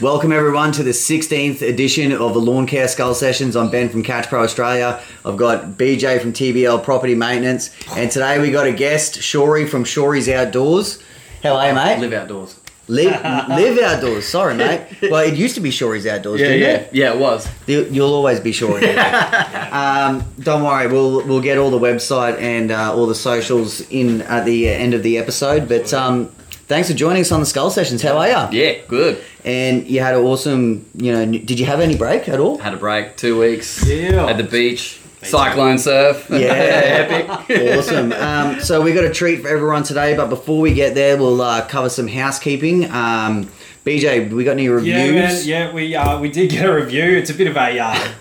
Welcome everyone to the 16th edition of the Lawn Care Skull Sessions. I'm Ben from Catch Pro Australia. I've got BJ from TBL Property Maintenance, and today we got a guest, Shory from Shory's Outdoors. How are you, mate? Live outdoors. Live, live outdoors. Sorry, mate. Well, it used to be Shory's Outdoors, Yeah, didn't yeah, it? yeah. It was. You- You'll always be Shory. um, don't worry, we'll we'll get all the website and uh, all the socials in at the end of the episode. But um, thanks for joining us on the Skull Sessions. How are you? Yeah, good. And you had an awesome, you know, did you have any break at all? Had a break, two weeks. Yeah. At the beach, cyclone surf. Yeah, epic. awesome. Um, so we got a treat for everyone today, but before we get there, we'll uh, cover some housekeeping. Um, BJ, we got any reviews? Yeah, man. Yeah, we uh, we did get a review. It's a bit of a uh,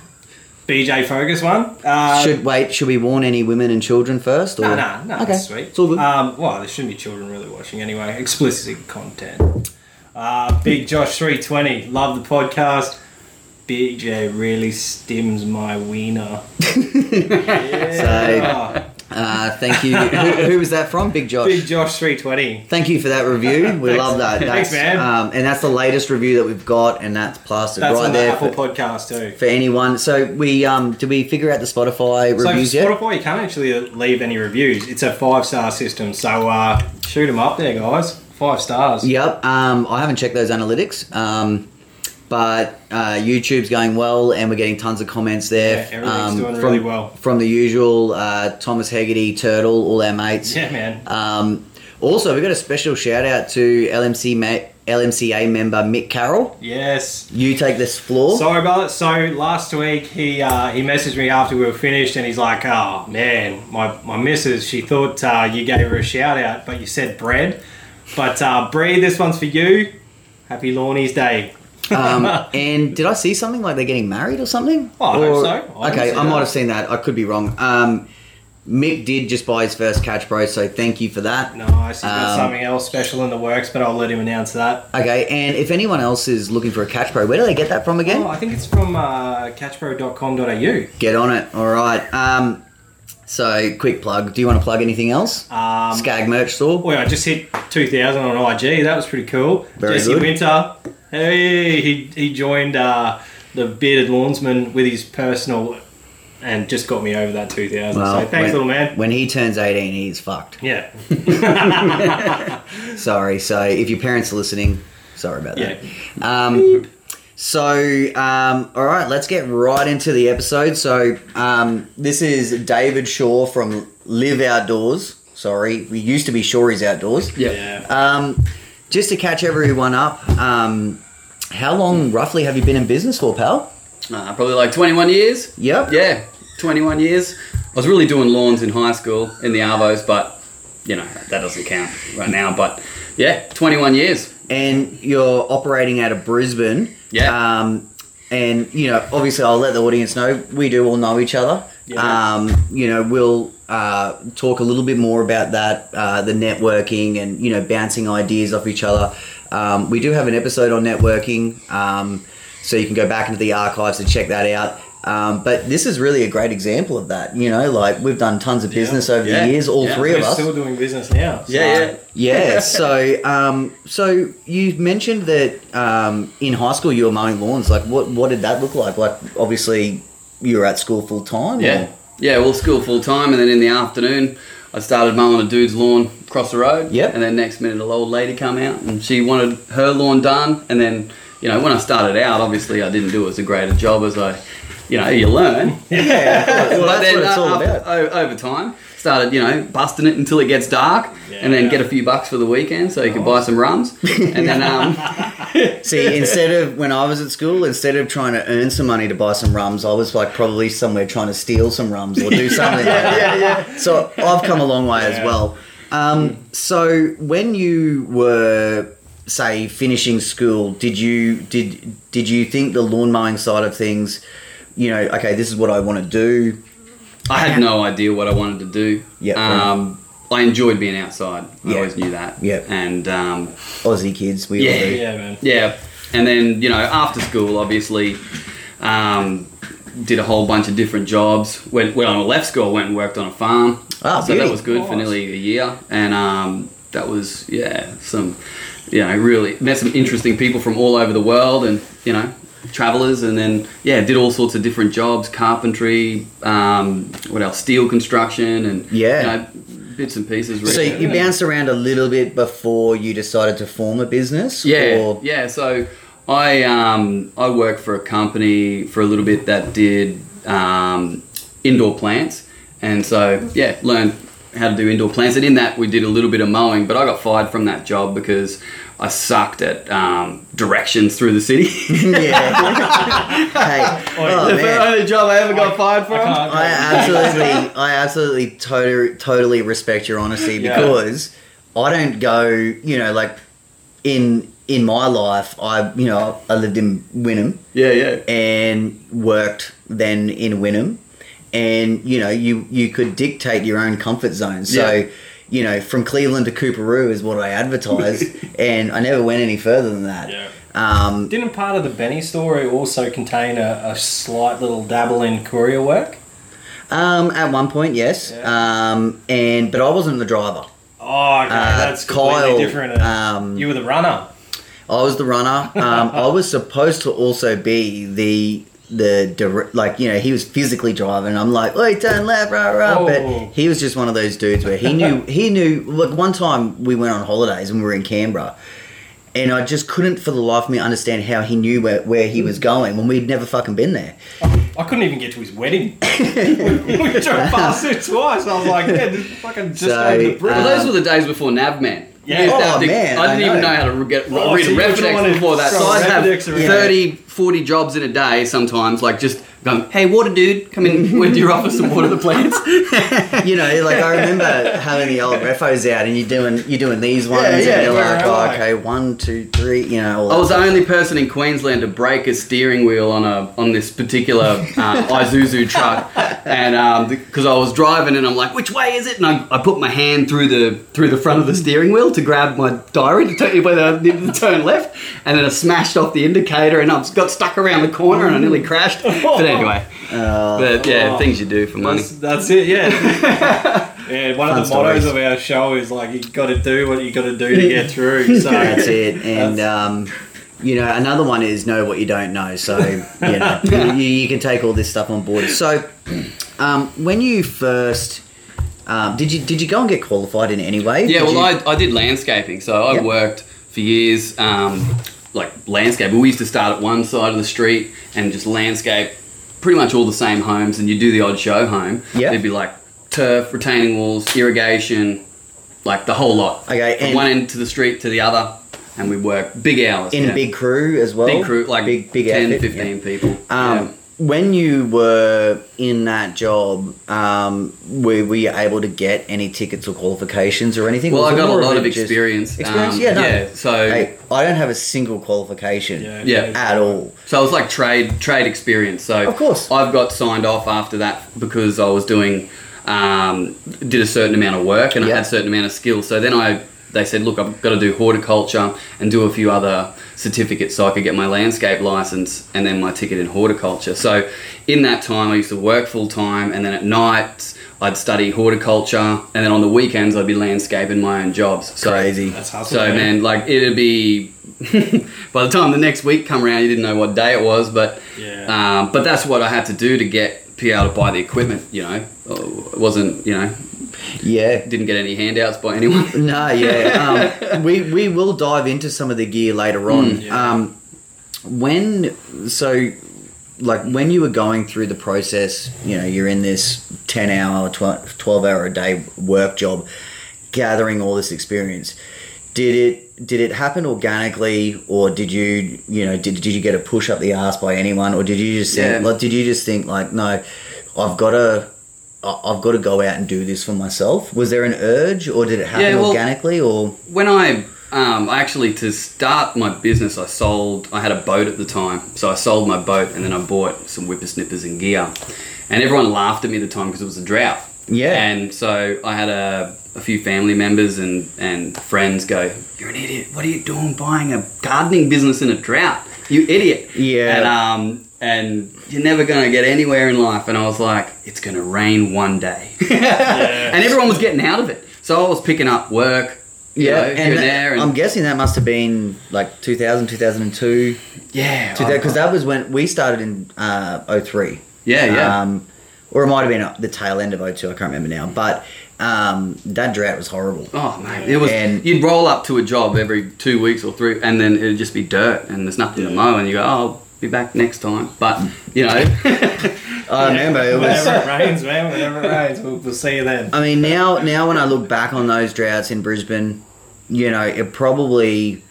BJ focus one. Uh, Should wait? Should we warn any women and children first? Or? no, no, no. Okay, That's sweet. It's all good. Um, well, there shouldn't be children really watching anyway. Explicit content. Uh, Big Josh three twenty. Love the podcast. BJ really stims my wiener. yeah. Uh, thank you. who, who was that from? Big Josh. Big Josh three twenty. Thank you for that review. We love that. Thanks, man. Um, and that's the latest review that we've got, and that's plastered That's right the there Apple for, podcast too. for anyone. So we um, did we figure out the Spotify So reviews yet? Spotify, you can't actually leave any reviews. It's a five star system, so uh, shoot them up there, guys. Five stars. Yep. Um, I haven't checked those analytics, um, but uh, YouTube's going well, and we're getting tons of comments there. Yeah, everything's um, doing from, really well. From the usual uh, Thomas Hegarty, Turtle, all our mates. Yeah, man. Um, also, we got a special shout out to LMC ma- LMCA member Mick Carroll. Yes. You take this floor. Sorry about it. So last week he uh, he messaged me after we were finished, and he's like, "Oh man, my my missus, she thought uh, you gave her a shout out, but you said bread. But uh, Bree, this one's for you. Happy Lawnies Day. Um, and did I see something like they're getting married or something? Oh, I hope so. I okay, I might have seen that. I could be wrong. Um, Mick did just buy his first catch pro, so thank you for that. Nice. He's got Um, something else special in the works, but I'll let him announce that. Okay, and if anyone else is looking for a catch pro, where do they get that from again? Oh, I think it's from uh, catchpro.com.au. Get on it. All right. Um, so quick plug. Do you want to plug anything else? Um, Skag merch store. Well, I just hit 2,000 on IG. That was pretty cool. Very Jesse good. Winter, hey, he, he joined uh, the Bearded Lawnsman with his personal and just got me over that 2,000. Well, so thanks, when, little man. When he turns 18, he's fucked. Yeah. Sorry. So if your parents are listening, sorry about that. Yeah. Um, so, um, all right, let's get right into the episode. So, um, this is David Shaw from Live Outdoors. Sorry, we used to be Shory's Outdoors. Yeah. Yeah. Um, just to catch everyone up, um, how long roughly have you been in business for, pal? Uh, probably like 21 years. Yep. Yeah, 21 years. I was really doing lawns in high school in the Arvos, but you know that doesn't count right now. But yeah, 21 years. And you're operating out of Brisbane. Yeah. Um, and you know, obviously, I'll let the audience know we do all know each other. Yeah. Um, you know, we'll uh, talk a little bit more about that, uh, the networking, and you know, bouncing ideas off each other. Um, we do have an episode on networking, um, so you can go back into the archives and check that out. Um, but this is really a great example of that. You know, like we've done tons of business over Yeah. the years, all Yeah. three of us. still doing business now. so- Yeah, yeah. Yeah. so, um, so you mentioned that um, in high school you were mowing lawns. Like, what what did that look like? Like, obviously, you were at school full time. Yeah. Yeah, well, school full time, and then in the afternoon, I started mowing a dude's lawn across the road. Yeah. And then next minute, a old lady come out, and she wanted her lawn done. And then, you know, when I started out, obviously I didn't do as a great a job as I, you know, you learn. Yeah. well, But that's what it's all uh, about. over time, started you know busting it until it gets dark, and then Yeah. get a few bucks for the weekend so you can buy some rums, and then um, See, instead of when I was at school, instead of trying to earn some money to buy some rums, I was like probably somewhere trying to steal some rums or do something like that. yeah, yeah. So I've come a long way as well. Um, so when you were say finishing school, did you did did you think the lawn mowing side of things, you know, okay, this is what I want to do. I had no idea what I wanted to do. Yeah. Um, I enjoyed being outside. I Yeah. always knew that. Yeah. And um, Aussie kids, we Yeah. all do. Yeah, man. Yeah, and then you know after school, obviously, um, did a whole bunch of different jobs. When when I left school, I went and worked on a farm. Ah, so beauty. that was good for Nice. nearly a year, and um, that was yeah some you know, really met some interesting people from all over the world, and you know, travelers, and then yeah, did all sorts of different jobs, carpentry, um, what else, steel construction, and Yeah. you know, bits and pieces. So you bounced around a little bit before you decided to form a business. Yeah, Or, yeah. So I um, I worked for a company for a little bit that did um, indoor plants, and so yeah, learned how to do indoor plants. And in that, we did a little bit of mowing, but I got fired from that job because I sucked at um, directions through the city. yeah. hey, oh, the man. only job I ever got fired from. I can't- I absolutely, I absolutely totally, totally respect your honesty Yeah. because I don't go, you know, like in in my life, I, you know, I lived in Wynnum Yeah, yeah. and worked then in Wynnum, and you know, you you could dictate your own comfort zone. So. Yeah. You know, from Cleveland to Coorparoo is what I advertised, and I never went any further than that. Yeah. Um, Didn't part of the Benny story also contain a, a slight little dabble in courier work? um, at one point, yes, Yeah. um, and but I wasn't the driver. Oh, okay, Uh, that's completely Kyle, different. um, you were the runner. I was the runner. Um, I was supposed to also be the the dir- like you know he was physically driving. I'm like, wait, turn left, right, right. Oh. But he was just one of those dudes where he knew he knew. Look, one time we went on holidays and we were in Canberra. And I just couldn't for the life of me understand how he knew where, where he was going when we'd never fucking been there. I couldn't even get to his wedding. we drove past it twice. I was like, yeah, this fucking just So, over the bridge. Well, Um, those were the days before Navman. Yeah. You used to Oh, have man, I didn't I even know. know how to get, Oh, read so a you were Refidex trying to before that. So throw I'd have 30, 40 jobs in a day sometimes, like just going, hey, water dude, come in with your office and water the plants. you know, like I remember having the old refos out, and you're doing you're doing these ones, Yeah, yeah, and you're where like, oh, okay, one, two, three, you know. I was the only person in Queensland to break a steering wheel on a on this particular uh, Isuzu truck, and because I was driving and I'm like, which way is it? And I, I put my hand through the through the front of the steering wheel to grab my diary to tell you whether I needed to turn left, and then I smashed off the indicator and I got stuck around the corner and I nearly crashed. But anyway, Uh, but yeah, Oh. things you do for money. That's, that's it, yeah. yeah, one Fun of the mottos stories. of our show is like, you got to do what you got to do to get through. So That's it. And um, you know, another one is know what you don't know. So you know, you, you can take all this stuff on board. So um, when you first um, did you did you go and get qualified in any way? Yeah, Did well, you- I, I did landscaping, so I Yep. worked for years, um, like landscaping. We used to start at one side of the street and just landscape pretty much all the same homes, and you do the odd show home. Yeah. There'd be like turf, retaining walls, irrigation, like the whole lot. Okay, From and- one end to the street to the other, and we work big hours. in yeah. a big crew as well. big crew, like big big 10, outfit, 15 people. Um, yeah. When you were in that job, um, were, were you able to get any tickets or qualifications or anything? Well, Was I it got a lot of experience. Experience, Um, yeah, no. yeah. So Hey, I don't have a single qualification yeah, Yeah. at all. So it was like trade trade experience. So Of course. I've got signed off after that because I was doing um, did a certain amount of work and I had a certain amount of skills. So then I they said, look, I've got to do horticulture and do a few other certificates so I could get my landscape license and then my ticket in horticulture. So in that time, I used to work full time and then at night I'd study horticulture and then on the weekends I'd be landscaping my own jobs. So Crazy. That's hustle, so man, like it'd be by the time the next week come around, you didn't know what day it was, but Yeah. um, but that's what I had to do to get be able to buy the equipment. You know, it wasn't you know Yeah. didn't get any handouts by anyone. No, yeah. Um, we we will dive into some of the gear later on. Mm, yeah. Um, when so, like when you were going through the process, you know, you're in this ten hour, tw- twelve hour a day work job, gathering all this experience. Did it did it happen organically, or did you you know did, did you get a push up the ass by anyone, or did you just think Yeah. like did you just think like no, I've got to. I've got to go out and do this for myself. Was there an urge, or did it happen Yeah, well- organically, or when I um, I actually to start my business, I sold. I had a boat at the time, so I sold my boat and then I bought some whippersnippers and gear, and everyone laughed at me at the time because it was a drought. Yeah. And so I had a, a few family members and, and friends go, You're an idiot. What are you doing buying a gardening business in a drought? You idiot. Yeah. And, um, and you're never going to get anywhere in life. And I was like, It's going to rain one day. and everyone was getting out of it. So I was picking up work, you know, here and, and that- there. And, I'm guessing that must have been like 2000, 2002, yeah, because that was when we started in uh, 03. yeah, yeah. Um, or it might have been the tail end of 02, I can't remember now. But um, that drought was horrible. Oh mate, it was. And- you'd roll up to a job every two weeks or three, and then it'd just be dirt, and there's nothing to mow, and you go, "Oh, I'll be back next time." But you know, I remember it was. Whenever it rains, man. Whenever it rains, we'll, we'll see you then. I mean, now now when I look back on those droughts in Brisbane, you know, it probably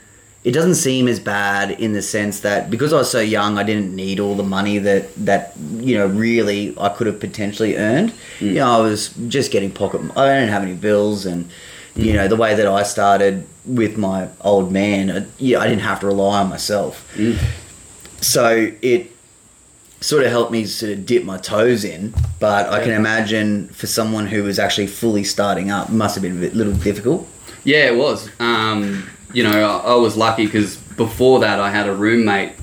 it doesn't seem as bad in the sense that because I was so young, I didn't need all the money that that you know really I could have potentially earned. Hmm. You know, I was just getting pocket. I didn't have any bills, and hmm. you know the way that I started with my old man, I, yeah, I didn't have to rely on myself. Hmm. So it sort of helped me sort of dip my toes in. But I can imagine for someone who was actually fully starting up, must have been a little difficult. yeah, it was. Um, you know, I, I was lucky because before that, I had a roommate.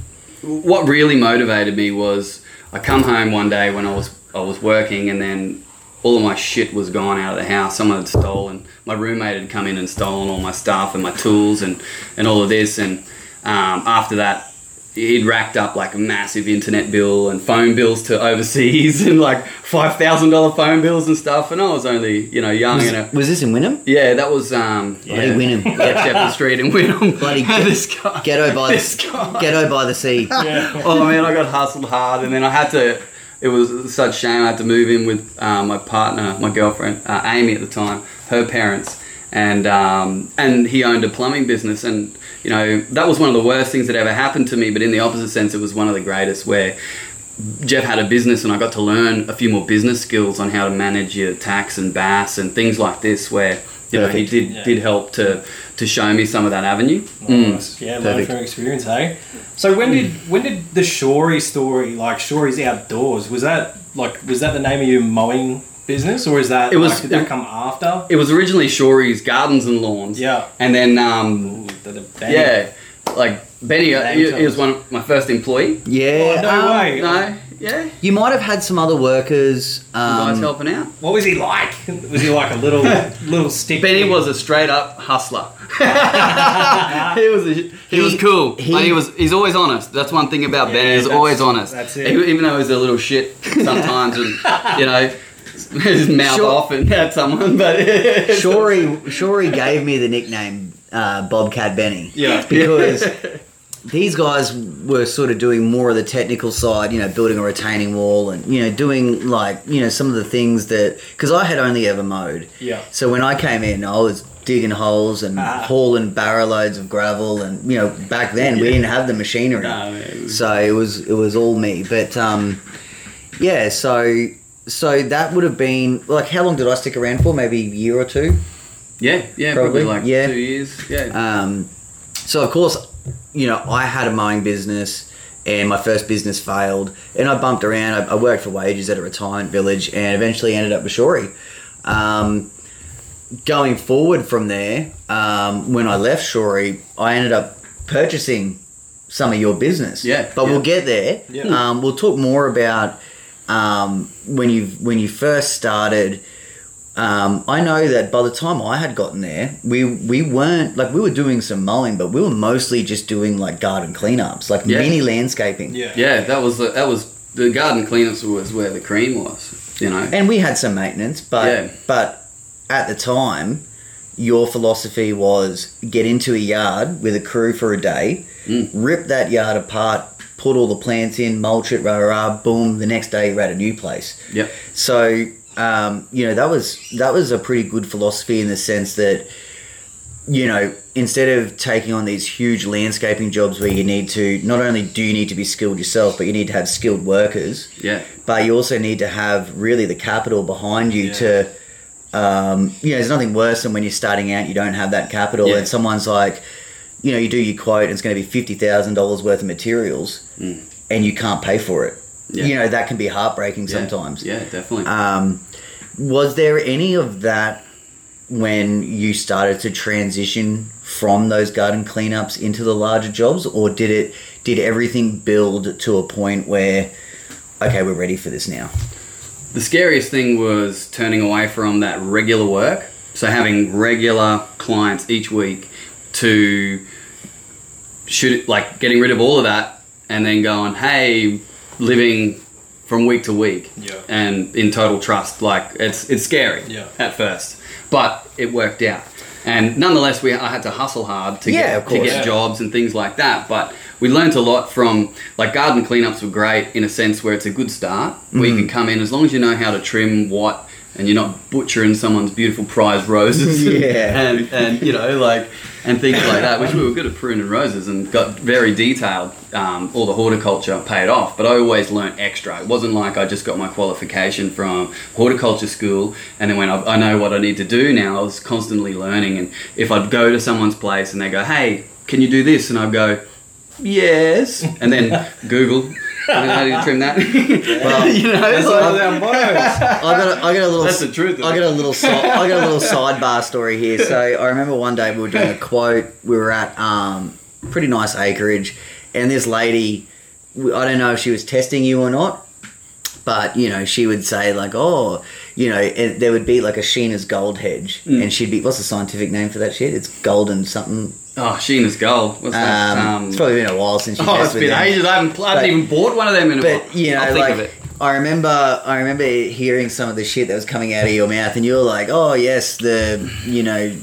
What really motivated me was I come home one day when I was I was working, and then all of my shit was gone out of the house. Someone had stolen. My roommate had come in and stolen all my stuff and my tools and and all of this. And um, after that, he'd racked up like a massive internet bill and phone bills to overseas and like five thousand dollar phone bills and stuff. And I was only you know young Was, and a, was this in Wynnum? yeah, that was um Bloody yeah, Wynnum. yeah, Shepherd Street in Wynnum. Bloody this guy. Ghetto by This the guy. ghetto by the sea. Yeah. Oh man, I got hustled hard, and then I had to. It was such shame. I had to move in with uh, my partner, my girlfriend, uh, Amy at the time, her parents, and um, and he owned a plumbing business, and you know that was one of the worst things that ever happened to me. But in the opposite sense, it was one of the greatest. Where Jeff had a business, and I got to learn a few more business skills on how to manage your tax and BAS and things like this. Where you know he did Yeah. did help to to show me some of that avenue. Mm. Nice. Yeah, learn Perfect. from experience, hey. So when did when did the Shorey story, like Shorey's Outdoors, was that like was that the name of your mowing business, or is that It was- like, did that come after? It was originally Shorey's Gardens and Lawns. Yeah. And then, um, Ooh, the, the band. yeah, like Benny, uh, he, he was one of my first employee. Yeah. Oh, no um, way. No, yeah, you You might have had some other workers. guys Um, helping out. What was he like? Was he like a little little stick? Benny was a straight up hustler. he was a, he, was cool. he- but he was he's always honest. That's one thing about Yeah, Benny. He's always honest. that's it. Even even though he's a little shit sometimes, and you know, his mouth Sure. off and at someone, but Shorey Shorey gave me the nickname uh, Bobcat Benny. Yeah. because these guys were sort of doing more of the technical side, you know, building a retaining wall and you know doing like you know some of the things that because I had only ever mowed. Yeah. So when I came in, I was digging holes and Ah. hauling barrow loads of gravel, and you know back then we didn't have the machinery, it was- so it was it was all me. But um, yeah, so so that would have been like how long did I stick around for? Maybe a year or two. Yeah, yeah, Probably, probably, like yeah. two years. Yeah, Um, so of course, you know, I had a mowing business, and my first business failed, and I bumped around. I, I worked for wages at a retirement village, and eventually ended up with Shorey. Um, going forward from there, um, when I left Shorey, I ended up purchasing some of your business. Yeah, but yeah. we'll get there. Yeah. Um, we'll talk more about um, when you when you first started. Um, I know that by the time I had gotten there, we we weren't like we were doing some mowing, but we were mostly just doing like garden cleanups, like Yeah. mini landscaping. Yeah. yeah, that was the, that was the garden cleanups was where the cream was. You know, And we had some maintenance, but Yeah. but at the time, your philosophy was get into a yard with a crew for a day, Mm. rip that yard apart, put all the plants in, mulch it, rah rah, rah boom. The next day you're at a new place. Yep. So um, you know that was that was a pretty good philosophy in the sense that you know instead of taking on these huge landscaping jobs where you need to not only do you need to be skilled yourself, but you need to have skilled workers yeah, but you also need to have really the capital behind you Yeah. to um, you know there's nothing worse than when you're starting out you don't have that capital Yeah. and someone's like you know you do your quote and it's going to be $50000 worth of materials Mm. and you can't pay for it Yeah. you know that can be heartbreaking Yeah. sometimes Yeah, definitely. um, was there any of that when you started to transition from those garden cleanups into the larger jobs or did it did everything build to a point where okay we're ready for this now the scariest thing was turning away from that regular work so having regular clients each week to shoot like getting rid of all of that and then going hey living from week to week Yeah. and in total trust like it's it's scary Yeah. at first but it worked out and nonetheless we I had to hustle hard to Yeah, get to get Yeah. jobs and things like that but we learnt a lot from like garden cleanups were great in a sense where it's a good start where Mm. you can come in as long as you know how to trim what and you're not butchering someone's beautiful prize roses Yeah. and and you know like and things like that which we were good at pruning roses and got very detailed um, all the horticulture paid off. But I always learnt extra. It wasn't like I just got my qualification from horticulture school and then when I, I know what I need to do now I was constantly learning. And if I'd go to someone's place and they go hey can you do this? and I'd go yes. And then Google how do you trim that Well, you know That's like- all them words. I got a, I got a little That's the truth, I got a little si- I got a little sidebar story here. So I remember one day we were doing a quote. We were at um, pretty nice acreage, and this lady, I don't know if she was testing you or not, but you know she would say like, oh, you know, and there would be like a Sheena's gold hedge, Mm. and she'd be what's the scientific name for that shit? It's golden something. Oh, Sheena's gold. What's that? Um, it's probably been a while since you oh, it's been them. ages. I haven't, I haven't But- even bought one of them in a while. But you know, I'll think like of it. I remember, I remember hearing some of the shit that was coming out of your mouth, and you were like, "Oh yes, the you know,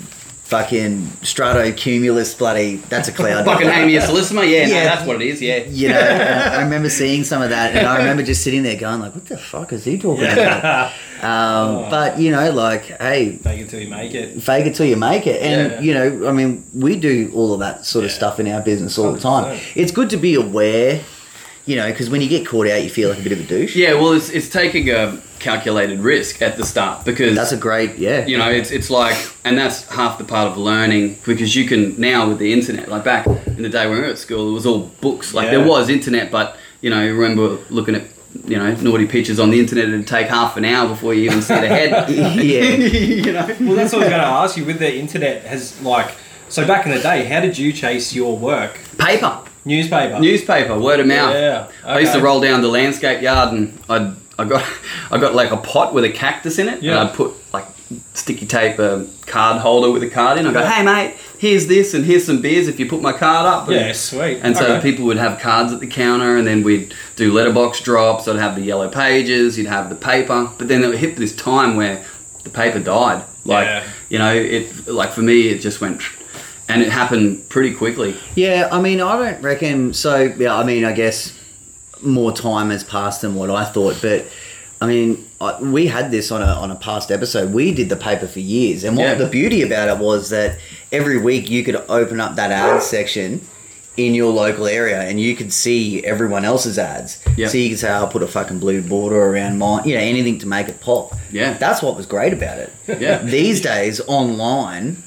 fucking stratocumulus bloody that's a cloud." Fucking Hamia solissima. Yeah, no, Yeah. that's what it is. Yeah. you know, I remember seeing some of that, and I remember just sitting there going, "Like, what the fuck is he talking about?" Um, But you know, like, hey, fake it till you make it. fake it till you make it. And, Yeah. you know, I mean, we do all of that sort of Yeah. stuff in our business all the time. It's good to be aware, you know, because when you get caught out, you feel like a bit of a douche. Yeah, well, it's, it's taking a calculated risk at the start because That's a great, yeah. you know it's it's like, and that's half the part of learning because you can now with the internet. Like back in the day when we were at school, it was all books. Like Yeah. there was internet, but you know, you remember looking at you know naughty pictures on the internet and it'd take half an hour before you even see the head. Yeah. you know. Well, that's what I was going to ask you. With the internet, has like so back in the day, how did you chase your work? Paper. Newspaper. Newspaper, word of mouth. Yeah. I used to roll down the landscape yard and I'd I got I got like a pot with a cactus in it Yeah. and I'd put like sticky tape a card holder with a card in. I go, hey mate, here's this and here's some beers if you put my card up. And, Yeah, sweet. And so Okay. people would have cards at the counter, and then we'd do letterbox drops. I'd have the yellow pages. You'd have the paper, but then it would hit this time where the paper died. Like Yeah. you know, it like for me, it just went, and it happened pretty quickly. Yeah, I mean, I don't reckon. So, yeah, I mean, I guess more time has passed than what I thought, but I mean, I, we had this on a on a past episode. We did the paper for years, and what Yeah. the beauty about it was that every week you could open up that ad section in your local area, and you could see everyone else's ads. Yeah. So you could say, "I'll put a fucking blue border around mine," you know, anything to make it pop. Yeah. That's what was great about it. Yeah. These days, online,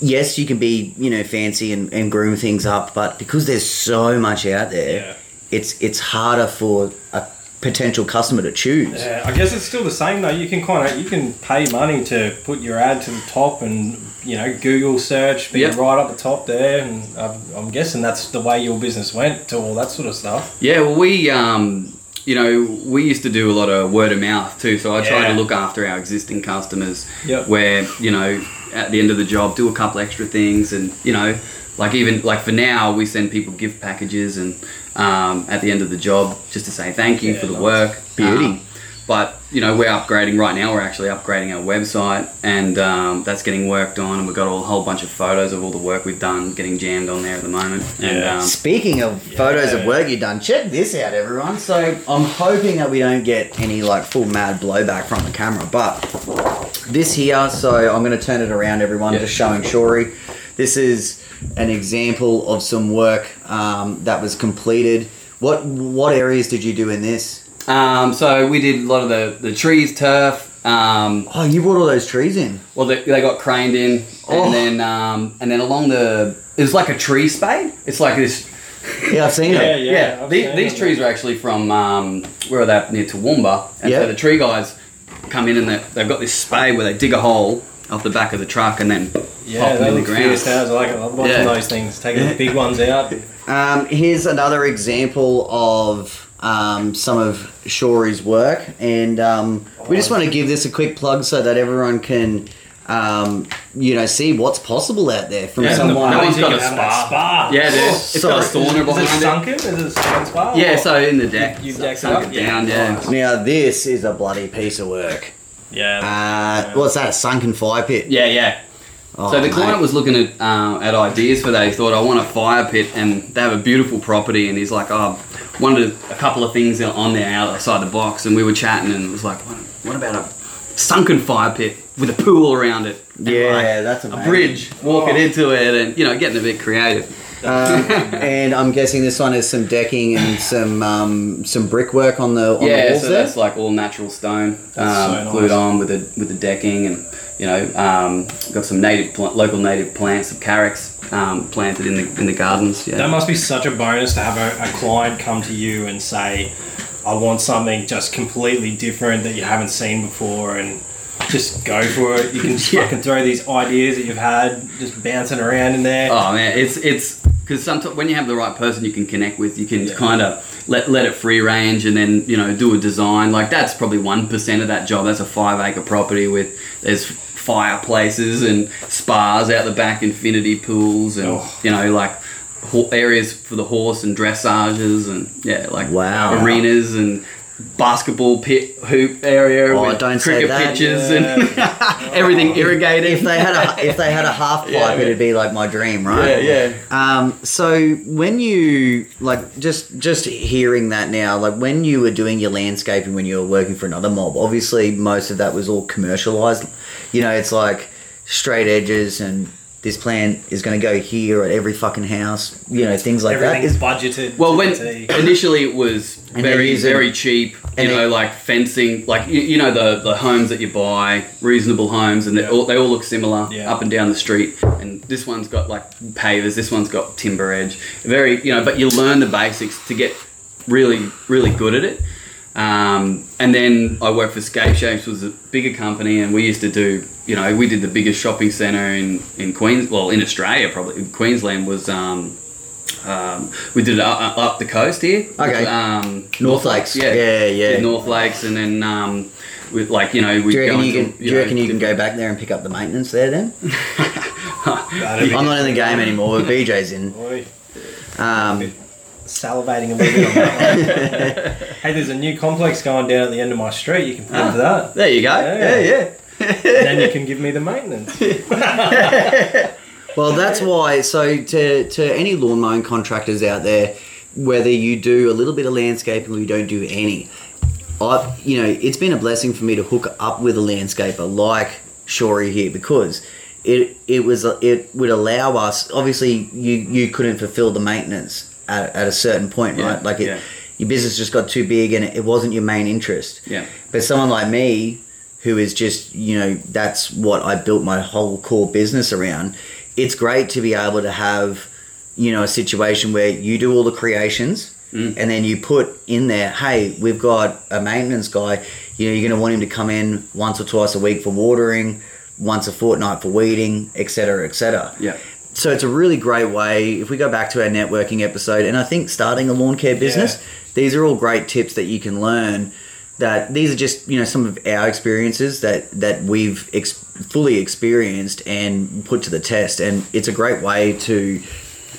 yes, you can be, you know, fancy and, and groom things up, but because there's so much out there, Yeah. it's it's harder for a potential customer to choose. Yeah, I guess it's still the same though. You can kind of you can pay money to put your ad to the top, and you know Google search be Yep. right up the top there. And I'm, I'm guessing that's the way your business went to all that sort of stuff. Yeah, well, we, um, you know, we used to do a lot of word of mouth too. So I try to look after our existing customers. Yep. Where you know, at the end of the job, do a couple extra things, and you know, like even like for now, we send people gift packages, and um, at the end of the job, just to say thank you Yeah, for the nice. work. Beauty. Um, but you know, we're upgrading right now. We're actually upgrading our website, and um, that's getting worked on. And we've got a whole bunch of photos of all the work we've done, getting jammed on there at the moment. And Yeah. um, Speaking of photos of work you've done, check this out, everyone. So I'm hoping that we don't get any like full mad blowback from the camera, but this here. So I'm going to turn it around, everyone, Yeah. just showing Shori. This is an example of some work um, that was completed. What what areas did you do in this? Um, so we did a lot of the, the trees, turf. Um, Oh, you brought all those trees in. well, they, they got craned in, Oh. and then um, and then along the it was like a tree spade. It's like this. Yeah, I've seen Yeah, it. yeah. Yeah, I've the- seen these it. trees are actually from um, where are they up near Toowoomba, and Yeah. so the tree guys come in and they, they've got this spade where they dig a hole off the back of the truck and then Yeah, pop them in the ground. fierce. now. I like it. I'm watching Yeah. those things, taking the big ones out. Um, here's another example of um, some of Shory's work, and um, we just want to give this a quick plug so that everyone can um, you know, see what's possible out there from Yeah, and the someone. that one's you got a spa. spa. Yeah, dude. Oh, It's got a sorry. sauna Is it it. sunken? Is it a sunken spa? Yeah, so in the deck. You decked it sunk up? it down, yeah. Now this is a bloody piece of work. yeah. Uh, what's that? A sunken fire pit? Yeah, yeah. Oh, so the mate. client was looking at uh, at ideas for that. He thought, I want a fire pit, and they have a beautiful property. And he's like, oh, wanted a couple of things on there outside the box. And we were chatting, and it was like, what, what about a sunken fire pit with a pool around it? And Yeah, like, that's a bridge, walking into it, and you know, getting a bit creative. Um, and I'm guessing this one has some decking and some um, some brickwork on the on the yeah, walls so there. that's like all natural stone, That's um, so nice. glued on with the with the decking, and you know, um, got some native pl- local native plants, some carrots um, planted in the in the gardens. Yeah. That must be such a bonus to have a, a client come to you and say, I want something just completely different that you haven't seen before and just go for it. You can just Yeah. fucking throw these ideas that you've had just bouncing around in there. Oh man, it's it's because sometimes when you have the right person you can connect with, you can Yeah. kind of let let it free range and then you know do a design. Like that's probably one percent of that job. That's a five acre property with there's fireplaces and spas out the back, infinity pools, and Oh. you know like areas for the horse and dressages and yeah like Wow. arenas and basketball pit hoop area Oh, with don't say cricket that. pitches Yeah. and everything irrigated. if they had a if they had a half pipe, Yeah, it'd be like my dream, right? yeah, yeah. Um, so when you like just just hearing that now, like when you were doing your landscaping when you were working for another mob, obviously most of that was all commercialized. You know, it's like straight edges and this plant is going to go here at every fucking house. You know, things like that. Everything's Is, budgeted. Well, when initially it was And they're very using- very cheap, you and know, they- like fencing, like you, you know the the homes that you buy, reasonable homes, and they Yeah. all they all look similar Yeah. up and down the street. And this one's got like pavers, this one's got timber edge, very you know. But you learn the basics to get really really good at it. Um, and then I worked for Scape Shapes, was a bigger company, and we used to do, you know, we did the biggest shopping centre in in Queens, well, in Australia probably. Queensland was um, um, we did it up, up the coast here. Okay. Um, North Lakes. Yeah. Yeah, yeah. Did North Lakes, and then um, with like you know we do you reckon go you can? into, Do you reckon you can go back there and pick up the maintenance there? Then I'm not in the game anymore. But BJ's in. Um, salivating a little bit on that one. hey, there's a new complex going down at the end of my street. You can put into ah, that. There you go. Yeah. Yeah, yeah. And then you can give me the maintenance. Well, that's why. So, to to any lawn mowing contractors out there, whether you do a little bit of landscaping or you don't do any, I you know it's been a blessing for me to hook up with a landscaper like Shory here because it it was it would allow us. Obviously, you you couldn't fulfill the maintenance at, at a certain point, Yeah, right? Like it, yeah. your business just got too big and it, it wasn't your main interest. Yeah. But someone like me, who is just, you know, that's what I built my whole core business around, it's great to be able to have, you know, a situation where you do all the creations Mm. and then you put in there, hey, we've got a maintenance guy, you know, you're going to want him to come in once or twice a week for watering, once a fortnight for weeding, etc., etc. Yeah. So it's a really great way. If we go back to our networking episode, and I think starting a lawn care business, these are all great tips that you can learn. That these are just you know some of our experiences that that we've ex- fully experienced and put to the test, and it's a great way to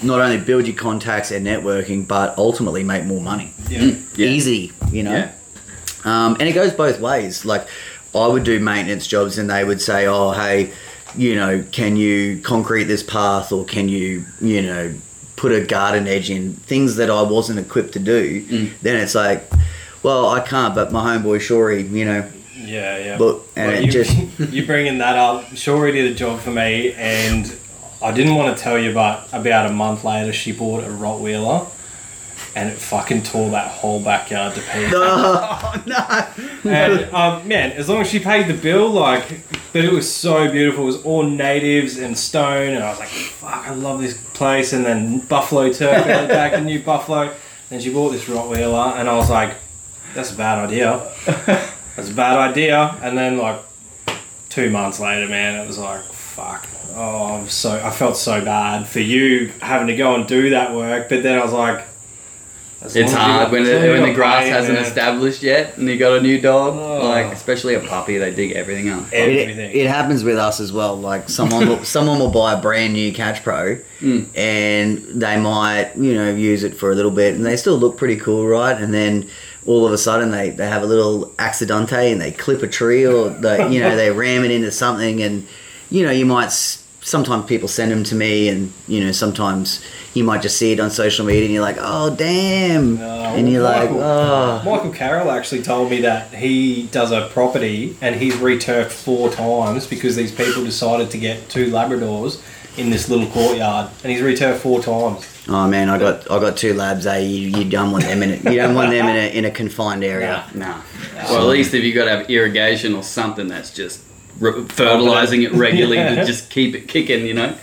not only build your contacts and networking, but ultimately make more money. Yeah. Yeah. Easy, you know. Yeah. Um, and it goes both ways. Like I would do maintenance jobs, and they would say, "Oh, hey, you know, can you concrete this path, or can you, you know, put a garden edge in?" Things that I wasn't equipped to do. Mm. Then it's like, well, I can't, but my homeboy Shory, you know, Yeah, yeah. Look, and Well, it you, just- you bringing that up. Shori did a job for me, and I didn't want to tell you, but about a month later, she bought a Rottweiler, and it fucking tore that whole backyard to pieces. oh no, And um, man, as long as she paid the bill, like, but it was so beautiful. It was all natives and stone, and I was like, "Fuck, I love this place." And then Buffalo the back, the new Buffalo. And she bought this Rottweiler, and I was like, "That's a bad idea. That's a bad idea." And then like two months later, man, it was like, "Fuck." Oh, I'm so I felt so bad for you having to go and do that work, but then I was like, As It's long as you hard when, it, long as you when the grass pain, hasn't man. established yet and you got a new dog. Oh. Like, especially a puppy, they dig everything up. Everything. It, it happens with us as well. Like someone will, someone will buy a brand new Catch Pro, Mm. and they might you know use it for a little bit, and they still look pretty cool, right? And then all of a sudden they, they have a little accidente and they clip a tree or they you know they ram it into something, and you know you might s- sometimes people send them to me, and you know sometimes you might just see it on social media, and you're like, oh damn, Oh, and you're like, oh. Michael Carroll actually told me that he does a property and he's returfed four times because these people decided to get two Labradors in this little courtyard, and he's returfed four times. Oh man, I got I got two labs. Eh? You, you don't want them in a, you don't want them in a, in a confined area. Nah. Well, at least if you got to have irrigation or something that's just re- fertilizing it regularly to just keep it kicking, you know?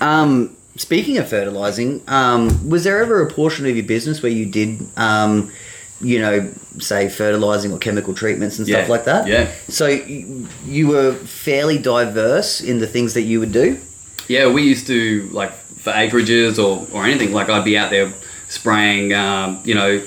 Um, speaking of fertilizing, um, was there ever a portion of your business where you did, um, you know, say fertilizing or chemical treatments and stuff Yeah. like that? Yeah. So you, you were fairly diverse in the things that you would do. Yeah, we used to, like, for acreages or, or anything, like, I'd be out there spraying, um, you know,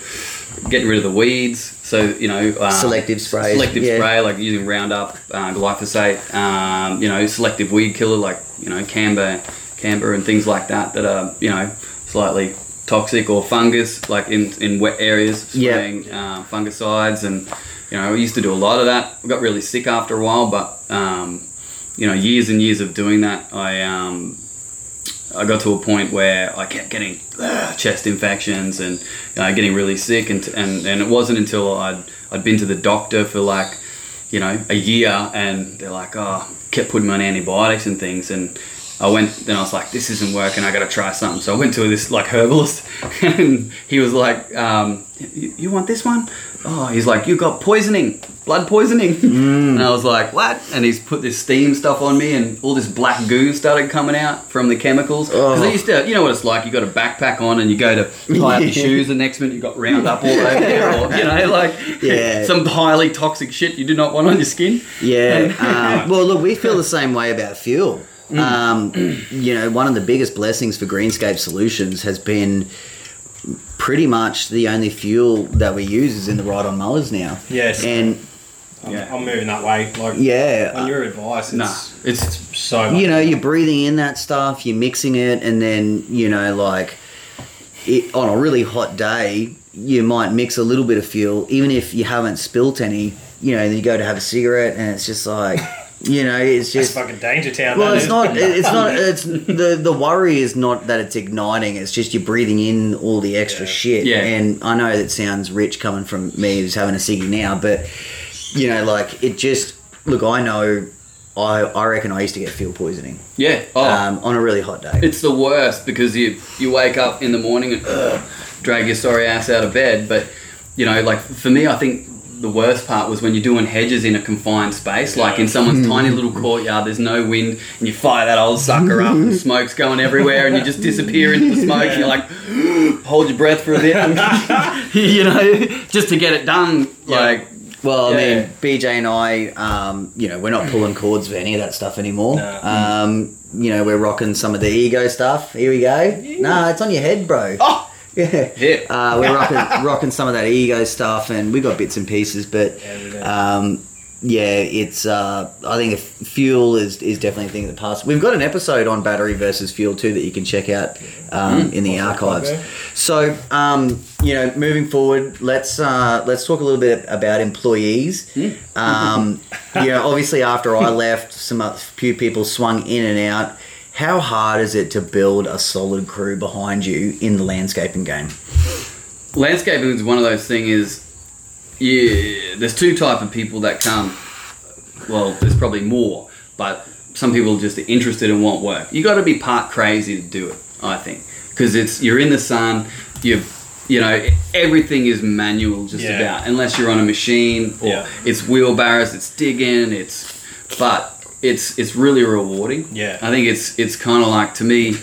getting rid of the weeds. So, you know, uh, Selective spray, Selective yeah. spray, like using Roundup, uh, glyphosate, um, you know, selective weed killer, like, you know, Kamba, Kamba and things like that, that are, you know, slightly toxic or fungus, like in, in wet areas, Yeah. spraying uh, fungicides. And, you know, I used to do a lot of that. I got really sick after a while, but, um, you know, years and years of doing that, I, um, I got to a point where I kept getting uh, chest infections and you know, getting really sick, and, and and it wasn't until I'd I'd been to the doctor for like you know a year, and they're like, oh, kept putting me on antibiotics and things, and I went, then I was like, this isn't working, I got to try something. So I went to this like herbalist, and he was like, um, you, you want this one? Oh, he's like, you got poisoning, blood poisoning. And I was like, what? And he's put this steam stuff on me, and all this black goo started coming out from the chemicals. Because Oh. I used to, you know what it's like, you got a backpack on, and you go to tie up your shoes, and next minute you got Roundup all over there, or, you know, like Yeah. some highly toxic shit you do not want on your skin. Yeah. um, well, look, we feel the same way about fuel. Um, you know, one of the biggest blessings for Greenscape Solutions has been pretty much the only fuel that we use is in the ride-on mowers now. Yes. And I'm, Yeah. I'm moving that way. Like, yeah, on your advice, it's, Nah, it's so much. you know, you're breathing in that stuff, you're mixing it, and then you know, like it, on a really hot day, you might mix a little bit of fuel, even if you haven't spilt any. You know, then you go to have a cigarette, and it's just like, you know, it's it's just. fucking danger town. Well, it's is. not. It's not. It's the the worry is not that it's igniting. It's just you're breathing in all the extra Yeah. shit. Yeah. And I know that sounds rich coming from me who's having a ciggy now, but you know, like it just look. I know. I I reckon I used to get fuel poisoning yeah. Oh, um, on a really hot day. It's the worst because you you wake up in the morning and drag your sorry ass out of bed. But you know, like for me, I think the worst part was when you're doing hedges in a confined space, like in someone's tiny little courtyard. There's no wind, and you fire that old sucker up, and smoke's going everywhere, and you just disappear into the smoke. And you're like, hold your breath for a bit, you know, just to get it done. Like, Well, I Yeah. mean, BJ and I, um, you know, we're not pulling cords for any of that stuff anymore. No. Um, you know, we're rocking some of the ego stuff. Here we go. Nah, it's on your head, bro. oh, Yeah. Yeah. Uh, we're rocking, rocking some of that ego stuff, and we got bits and pieces, but Yeah, um, yeah, it's. Uh, I think fuel is is definitely a thing of the past. We've got an episode on battery versus fuel too that you can check out um, in the archives. So, um, you know, moving forward, let's uh, let's talk a little bit about employees. Um, you know, obviously after I left, some a few people swung in and out. How hard is it to build a solid crew behind you in the landscaping game? landscaping is one of those things is yeah there's two type of people that come well there's probably more but some people just are interested and want work you got to be part crazy to do it i think because it's you're in the sun you you know everything is manual just Yeah. about unless you're on a machine or Yeah. it's wheelbarrows it's digging it's but it's it's really rewarding Yeah. i think it's it's kind of like to me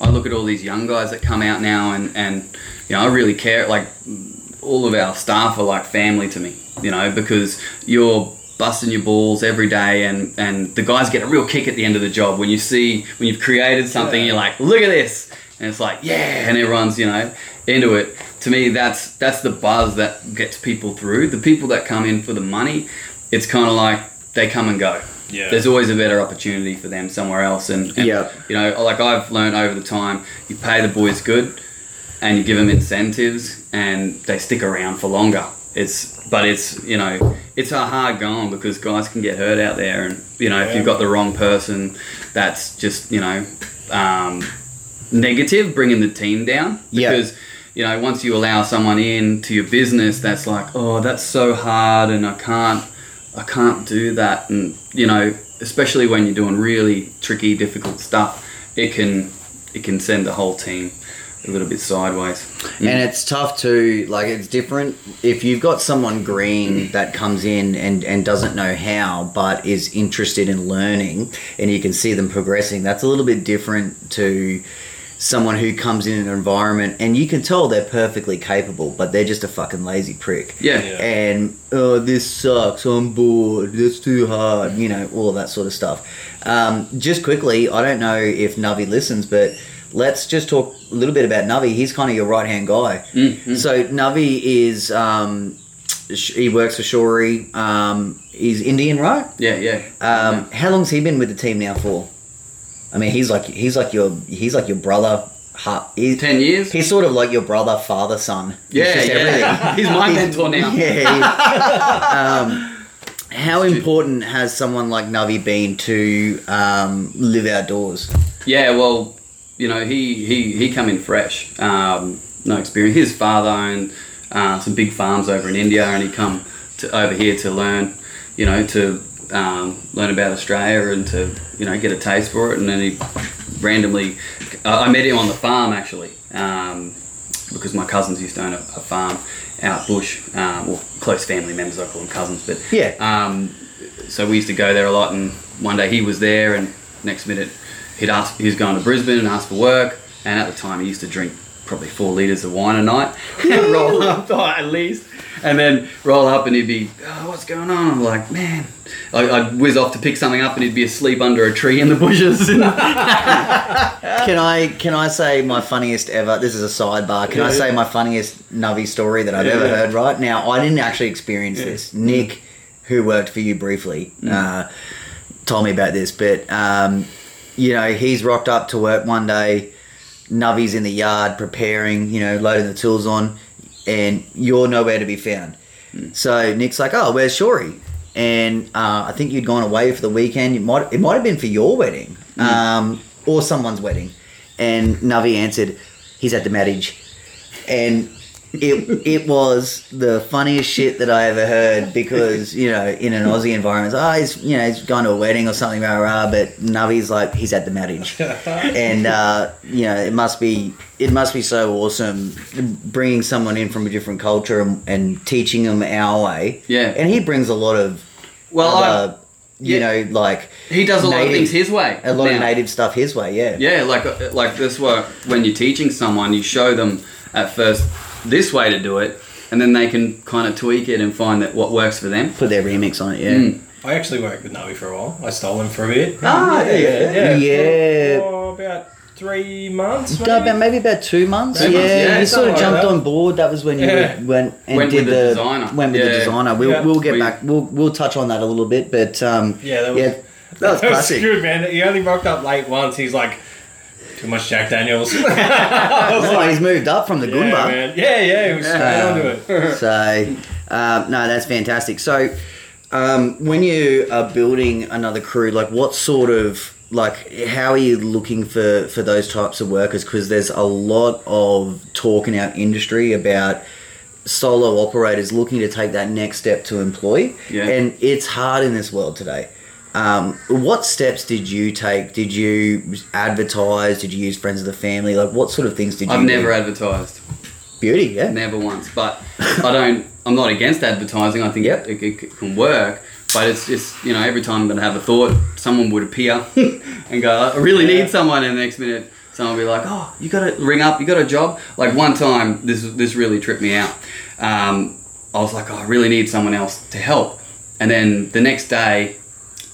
I look at all these young guys that come out now, and and you know I really care. Like all of our staff are like family to me, you know, because you're busting your balls every day, and and the guys get a real kick at the end of the job when you see when you've created something. Yeah. You're like, look at this, and it's like yeah, and everyone's you know, into it. To me, that's that's the buzz that gets people through. The people that come in for the money, it's kind of like they come and go. Yeah. There's always a better opportunity for them somewhere else, and, and Yeah. you know, like I've learned over the time, you pay the boys good, and you give them incentives, and they stick around for longer. It's but it's you know it's a hard going because guys can get hurt out there, and you know if you've got the wrong person, that's just you know um, negative, bringing the team down Yeah. because. You know, once you allow someone in to your business, that's like, oh, that's so hard, and I can't, I can't do that. And you know, especially when you're doing really tricky, difficult stuff, it can, it can send the whole team a little bit sideways. And it's tough to like it's different if you've got someone green that comes in and and doesn't know how but is interested in learning and you can see them progressing that's a little bit different to someone who comes in an environment and you can tell they're perfectly capable but they're just a fucking lazy prick Yeah. Yeah. and oh this sucks i'm bored that's too hard you know all that sort of stuff um, just quickly i don't know if navi listens but let's just talk a little bit about navi he's kind of your right hand guy Mm, so navi is um, he works for shori um, he's indian right Yeah, yeah. um, how long's he been with the team now for i mean he's like he's like your he's like your brother ha- he's, Ten years. he's sort of like your brother father son He's Yeah, just yeah. He's my He's- mentor now. Yeah. um, how important has someone like Navi been to um, live outdoors? Yeah, well, you know, he he he come in fresh, um, no experience. His father owned uh, some big farms over in India, and he come to over here to learn, you know, to um, learn about Australia and to you know get a taste for it. And then he randomly, uh, I met him on the farm actually, um, because my cousins used to own a, a farm out bush, um, or close family members. I call them cousins, but Yeah. um, so we used to go there a lot, and one day he was there, and next minute he'd ask, he was going to Brisbane and asked for work, and at the time he used to drink probably four liters of wine a night, and roll up oh, at least, and then roll up, and he'd be, oh, what's going on? I'm like, man, I, I'd whiz off to pick something up, and he'd be asleep under a tree in the bushes. Can I can I say my funniest ever? This is a sidebar. Can I say yeah. my funniest Navi story that I've Yeah, ever yeah. heard? Right now, I didn't actually experience this. Nick, who worked for you briefly, Mm. uh, told me about this. But um, you know, he's rocked up to work one day. Navi's in the yard preparing, you know, loading the tools on, and you're nowhere to be found. So Nick's like, "Oh, where's Shori?" And uh, I think you'd gone away for the weekend. It might it might have been for your wedding, um, or someone's wedding. And Navi answered, "He's at the marriage," and it it was the funniest shit that I ever heard because you know in an Aussie environment, oh, he's you know he's gone to a wedding or something, rah rah. But Navi's like he's at the marriage, and uh, you know it must be it must be so awesome bringing someone in from a different culture and, and teaching them our way. Yeah. and he brings a lot of well, other, you yeah. know, like he does a lot of things his way. a lot of native stuff his way. Yeah, Yeah, like uh, like this what when you're teaching someone, you show them at first this way to do it, and then they can kind of tweak it and find that what works for them. put their remix on it. Yeah. Mm. I actually worked with Navi for a while. I stole him for a bit. Ah, yeah, yeah. For, for about three months. No, maybe? about maybe about two months. Two yeah, months, yeah, you sort of something like jumped on board. That was when you Yeah. went and Went did with the the, designer. Went with the designer. We'll, Yeah. we'll get We- back. We'll we'll touch on that a little bit, but um, Yeah, that was, yeah, that was classic. good, man. He only rocked up late once. He's like, too much Jack Daniels. I was like, he's moved up from the yeah, Goomba. man. Yeah, yeah, he was straight Yeah. onto it. So, um, no, that's fantastic. So, um, when you are building another crew, like what sort of like how are you looking for for those types of workers? Because there's a lot of talk in our industry about solo operators looking to take that next step to employ, Yeah. and it's hard in this world today. Um, what steps did you take? Did you advertise? Did you use friends of the family? Like, what sort of things did you? I've do? never advertised, beauty, yeah. never once. But I don't. I'm not against advertising. I think Yep. it, it, it can work. But it's just you know every time I'm gonna have a thought, someone would appear and go, I really Yeah. need someone, and the next minute someone will be like, oh, you got to ring up, you got a job. Like one time, this this really tripped me out. Um, I was like, oh, I really need someone else to help, and then the next day,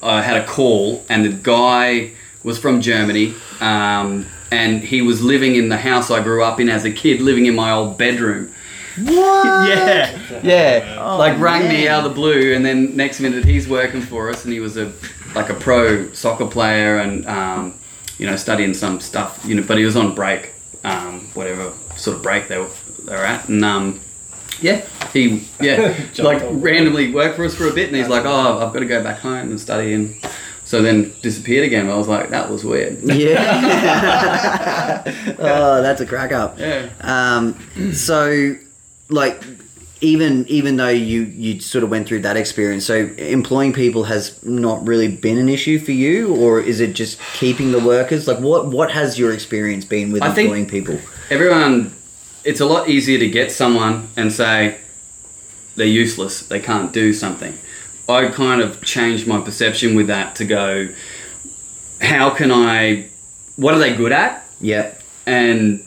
I had a call, and the guy was from Germany. Um, and he was living in the house I grew up in as a kid, living in my old bedroom. What? Yeah, yeah. Oh, like rang me out of the blue, and then next minute he's working for us, and he was a like a pro soccer player, and um, you know studying some stuff, you know. But he was on break, um, whatever sort of break they were they were at, and um, yeah, he yeah like randomly worked for us for a bit, and he's like, oh, I've got to go back home and study, and so then disappeared again. I was like, that was weird. Yeah. oh, that's a crack up. Yeah. Um, so, like, even even though you you sort of went through that experience, so employing people has not really been an issue for you, or is it just keeping the workers? Like, what what has your experience been with I think- employing people? everyone it's a lot easier to get someone and say they're useless they can't do something. I kind of changed my perception with that to go how can i what are they good at? Yep. and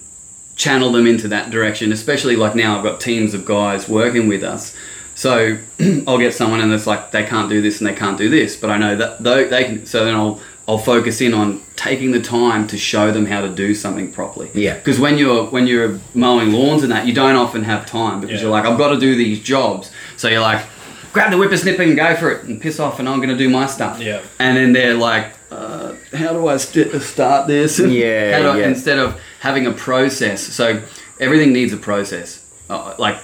channel them into that direction especially like now i've got teams of guys working with us. So i'll get someone and it's like they can't do this and they can't do this but i know that though they can so then i'll i'll focus in on taking the time to show them how to do something properly Yeah. because when you're when you're mowing lawns and that you don't often have time because Yeah. you're like i've got to do these jobs so you're like grab the whippersnipper and go for it and piss off and i'm going to do my stuff Yeah. and then they're like uh, how do i st- start this And Yeah, how do I- yeah. instead of having a process so everything needs a process uh, like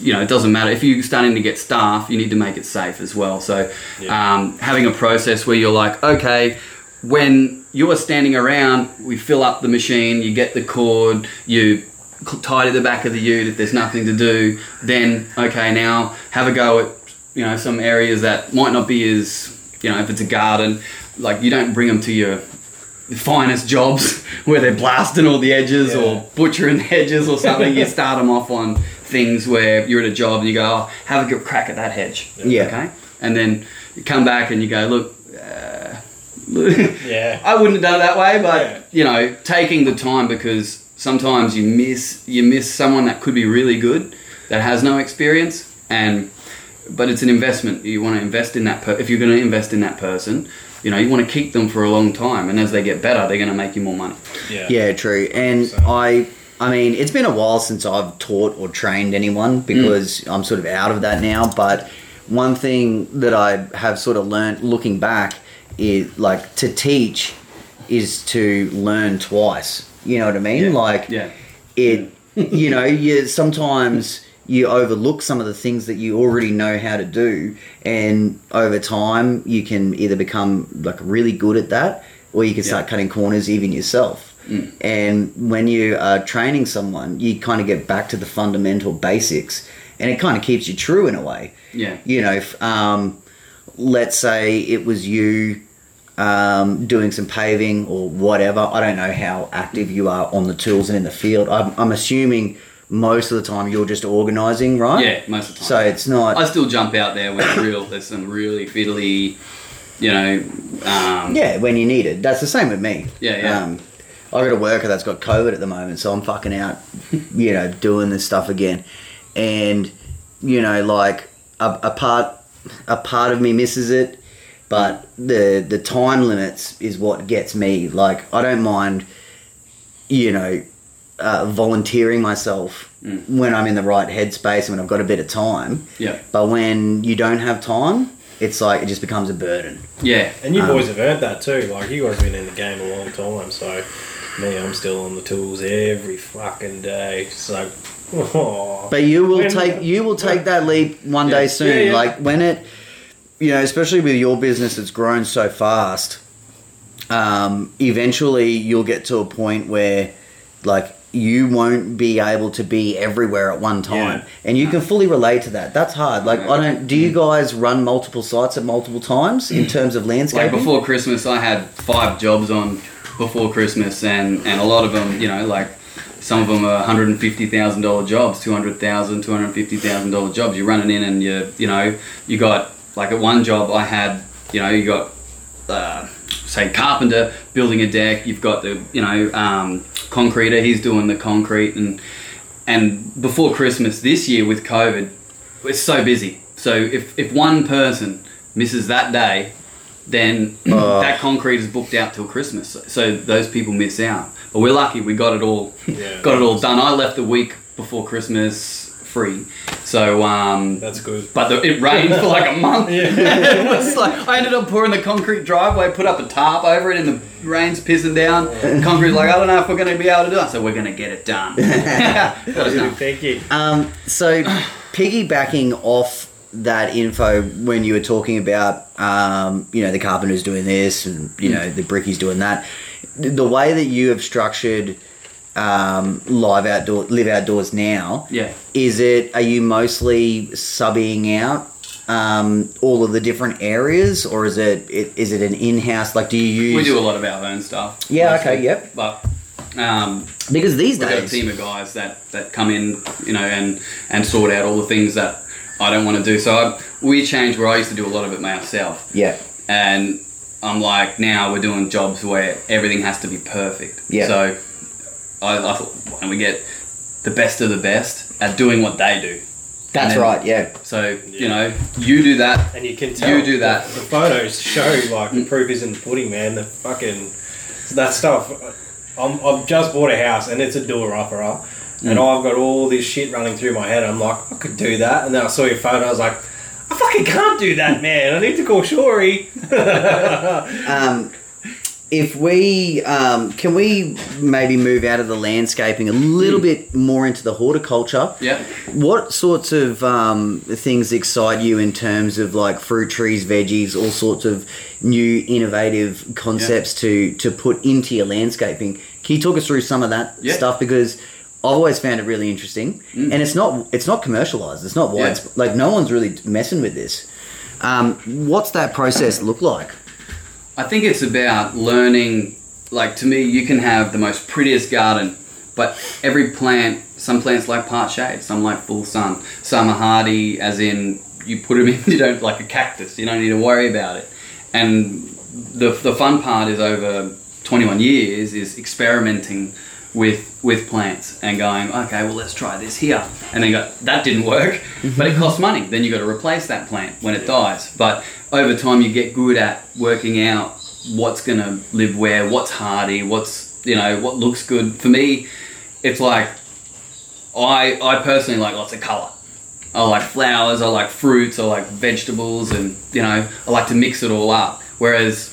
you know it doesn't matter if you're starting to get staff you need to make it safe as well so um, having a process where you're like okay when you're standing around we fill up the machine you get the cord you tidy the back of the ute if there's nothing to do then okay now have a go at you know some areas that might not be as you know if it's a garden like you don't bring them to your finest jobs where they're blasting all the edges Yeah. or butchering the edges or something. you start them off on things where you're at a job and you go, oh, have a good crack at that hedge. Yeah. Okay. And then you come back and you go, look, Yeah. I wouldn't have done it that way, but Yeah. you know, taking the time because sometimes you miss you miss someone that could be really good that has no experience and but it's an investment. You want to invest in that per- if you're going to invest in that person, you know, you want to keep them for a long time and as they get better, they're going to make you more money. Yeah. Yeah, true. And So- I, I mean, it's been a while since I've taught or trained anyone mm. because I'm sort of out of that now. But one thing that I have sort of learned looking back is like to teach is to learn twice. You know what I mean? Yeah. Like Yeah. it, you know, you sometimes you overlook some of the things that you already know how to do, and over time you can either become like really good at that, or you can start Yeah. cutting corners even yourself. Mm. And when you are training someone, you kind of get back to the fundamental basics, and it kind of keeps you true in a way. Yeah. You know, um, let's say it was you um, doing some paving or whatever. I don't know how active you are on the tools and in the field. I'm, I'm assuming most of the time you're just organising, right? Yeah, most of the time. So it's not. I still jump out there with real. There's some really fiddly, you know. Um, Yeah, when you need it. That's the same with me. Yeah, yeah. Um, I got a worker that's got COVID at the moment, so I'm fucking out, you know, doing this stuff again, and you know, like a, a part, of me misses it, but the the time limits is what gets me. Like I don't mind, you know, uh, volunteering myself Mm. when I'm in the right headspace and when I've got a bit of time. Yeah. But when you don't have time, it's like it just becomes a burden. Yeah. And you Um, boys have earned that too. Like you guys have been in the game a long time, so me, I'm still on the tools every fucking day. So, But you will When- take you will take that leap one day soon. Yeah, yeah. Like when it, you know, especially with your business that's grown so fast. Um, eventually, you'll get to a point where, like, you won't be able to be everywhere at one time, Yeah. and you can fully relate to that. That's hard. Like, I don't. Do you guys run multiple sites at multiple times in terms of landscape? Like before Christmas, I had five jobs on before Christmas, and and a lot of them, you know, like some of them are one hundred and fifty thousand dollar jobs, $200,000, $250,000 jobs. You're running in, and you you know you got like at one job I had, you know, you got. Uh, say carpenter building a deck you've got the you know um, concreter he's doing the concrete and and before christmas this year with covid it's so busy so if, if one person misses that day then Oh. that concrete is booked out till Christmas. So those people miss out. But we're lucky we got it all Yeah. got it all done. I left the week before Christmas free, so um, That's good. but the, it rained for like a month. Yeah. it was like I ended up pouring the concrete driveway, put up a tarp over it, and the rain's pissing down. Concrete's like I don't know if we're going to be able to do it. So we're going to get it done. Got it done. Thank you. Um, so, piggybacking off that info when you were talking about, um, you know, the carpenter's doing this and, you know, the brickies doing that, the way that you have structured um, live outdoor, live outdoors now, Yeah. is it, are you mostly subbing out um, all of the different areas or is it, it is it an in-house, like do you use... We do a lot of our own stuff. Yeah, mostly. okay, yep. But um, Because these days. we've got a team of guys that, that come in, you know, and, and sort out all the things that I don't want to do. So I, we changed where I used to do a lot of it myself. Yeah. and I'm like, now we're doing jobs where everything has to be perfect. Yeah. So I, I thought, why don't we get the best of the best at doing what they do? That's then- right, yeah. So you know, you do that. And you can tell. You do that. The, the photos show like the mm. proof is in the pudding, man. The fucking that stuff. I'm, I've just bought a house and it's a door upper, and mm. I've got all this shit running through my head. I'm like, I could do that, and then I saw your photo. I was like, I fucking can't do that, man. I need to call Shory. um, if we um, can we maybe move out of the landscaping a little bit more into the horticulture Yeah. what sorts of um, things excite you in terms of like fruit trees veggies all sorts of new innovative concepts to to put into your landscaping can you talk us through some of that Yeah. stuff because I've always found it really interesting, and it's not it's not commercialized. It's not Yeah. Like no one's really messing with this. Um, what's that process look like? I think it's about learning. Like to me, you can have the most prettiest garden, but every plant, some plants like part shade, some like full sun, some are hardy, as in you put them in. You don't like a cactus. You don't need to worry about it. And the the fun part is over 21 years is experimenting with with plants and going okay well let's try this here. And then go that didn't work. Mm-hmm. But it costs money. Then you got to replace that plant when it dies. But over time you get good at working out what's going to live where what's hardy what's you know what looks good. For me it's like i i personally like lots of color. I like flowers, I like fruits, I like vegetables, and you know, I like to mix it all up. Whereas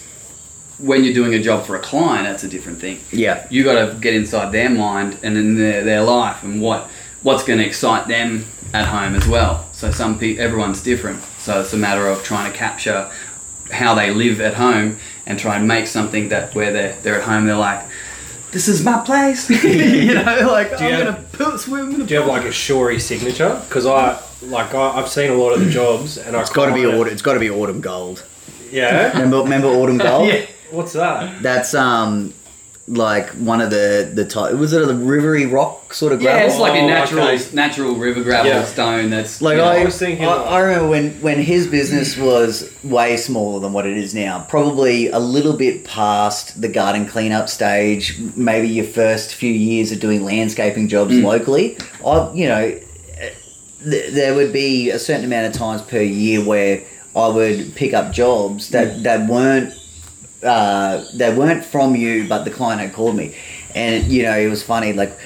when you're doing a job for a client, that's a different thing. Yeah, You got to get inside their mind and in their, their life and what what's going to excite them at home as well. So some people, everyone's different. So it's a matter of trying to capture how they live at home and try and make something that where they're they're at home, they're like. This is my place, you know. Like Do you I'm have- gonna put swim in the Do you have like a Shorey signature? Because I like I, I've seen a lot of the jobs, and I it's got to be autumn. It's got to be autumn gold. Yeah. Remember, remember autumn gold? Yeah. What's that? That's um like one of the the type. Was it a rivery rock sort of gravel? Yeah, it's like a Oh, natural okay. natural river gravel Yeah. stone. That's Like you know, I, I was thinking I, like- I remember when when his business was way smaller than what it is now. Probably a little bit past the garden cleanup stage. Maybe your first few years of doing landscaping jobs Mm. locally. I, you know, th- there would be a certain amount of times per year where I would pick up jobs that Mm. that weren't uh, they weren't from you, but the client had called me, and you know it was funny. Like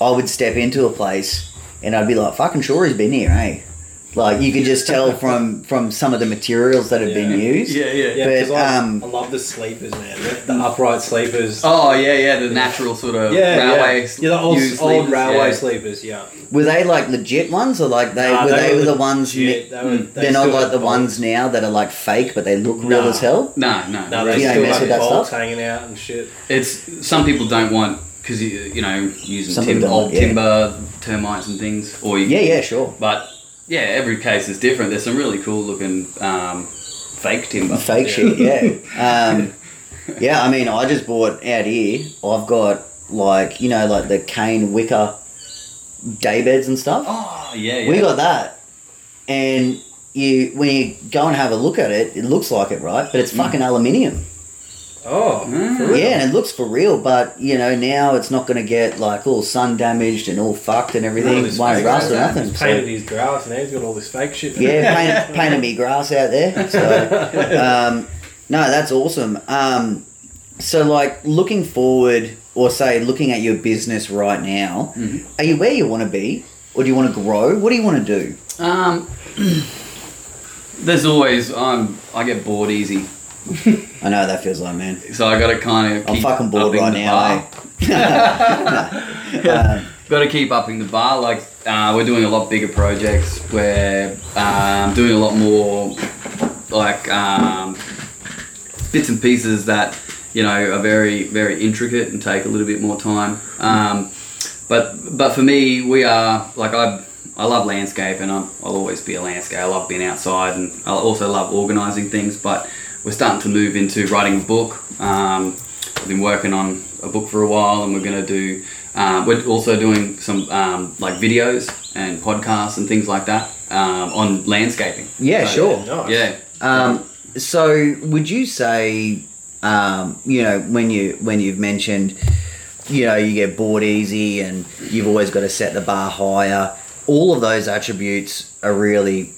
I would step into a place and I'd be like, "Fucking sure he's been here, eh?" Like you could just tell from from some of the materials that have been used. yeah, yeah. Yeah, But, I, um, I love the sleepers, man. The, the upright sleepers. Oh yeah, yeah. The natural sort of yeah, railway. yeah. yeah, the old, used old sleepers, railway yeah. sleepers. Yeah, Were they like legit ones, or like they Nah, were they, were the legit. ones? They were, they they're not like the bolts. ones now that are like fake, but they look real Nah. as hell. No, no. No, they You still mess have with that bolts stuff? hanging out and shit. It's some people don't want because you you know using tim- old yeah. timber termites and things. Or you, Yeah, yeah, sure. But yeah, every case is different. There's some really cool looking um, fake timber. Fake shit, yeah. Um, yeah, I mean, I just bought out here. I've got like you know, like the cane wicker day beds and stuff. Oh yeah, yeah. We got that, and you when you go and have a look at it, it looks like it, right? But it's Mm. fucking aluminium. Oh, Mm. Yeah, and it looks for real, but you know now it's not going to get like all sun damaged and all fucked and everything. this won't rust or nothing. He's So, painted his grass, and he's got all this fake shit. yeah, painted, painted me grass out there. So um, no, that's awesome. Um, so like looking forward, or say looking at your business right now, Mhm. are you where you want to be, or do you want to grow? What do you want to do? Um, there's always um, I get bored easy, I know that feels like, man. so I got to kind of. I'm fucking bored right now. eh? Um, got to keep upping the bar. Like uh, we're doing a lot bigger projects. We're um, doing a lot more like um, bits and pieces that you know are very very intricate and take a little bit more time. Um, but but for me, we are like I. I love landscape and I'm, I'll always be a landscape. I love being outside and I also love organising things. But we're starting to move into writing a book. Um, I've been working on a book for a while, and we're going to do. Um, we're also doing some um, like videos and podcasts and things like that um, on landscaping. yeah, So, sure. Nice. Yeah. Um, so would you say, um, you know, when you when you've mentioned, you know, you get bored easy and you've always got to set the bar higher. All of those attributes are really,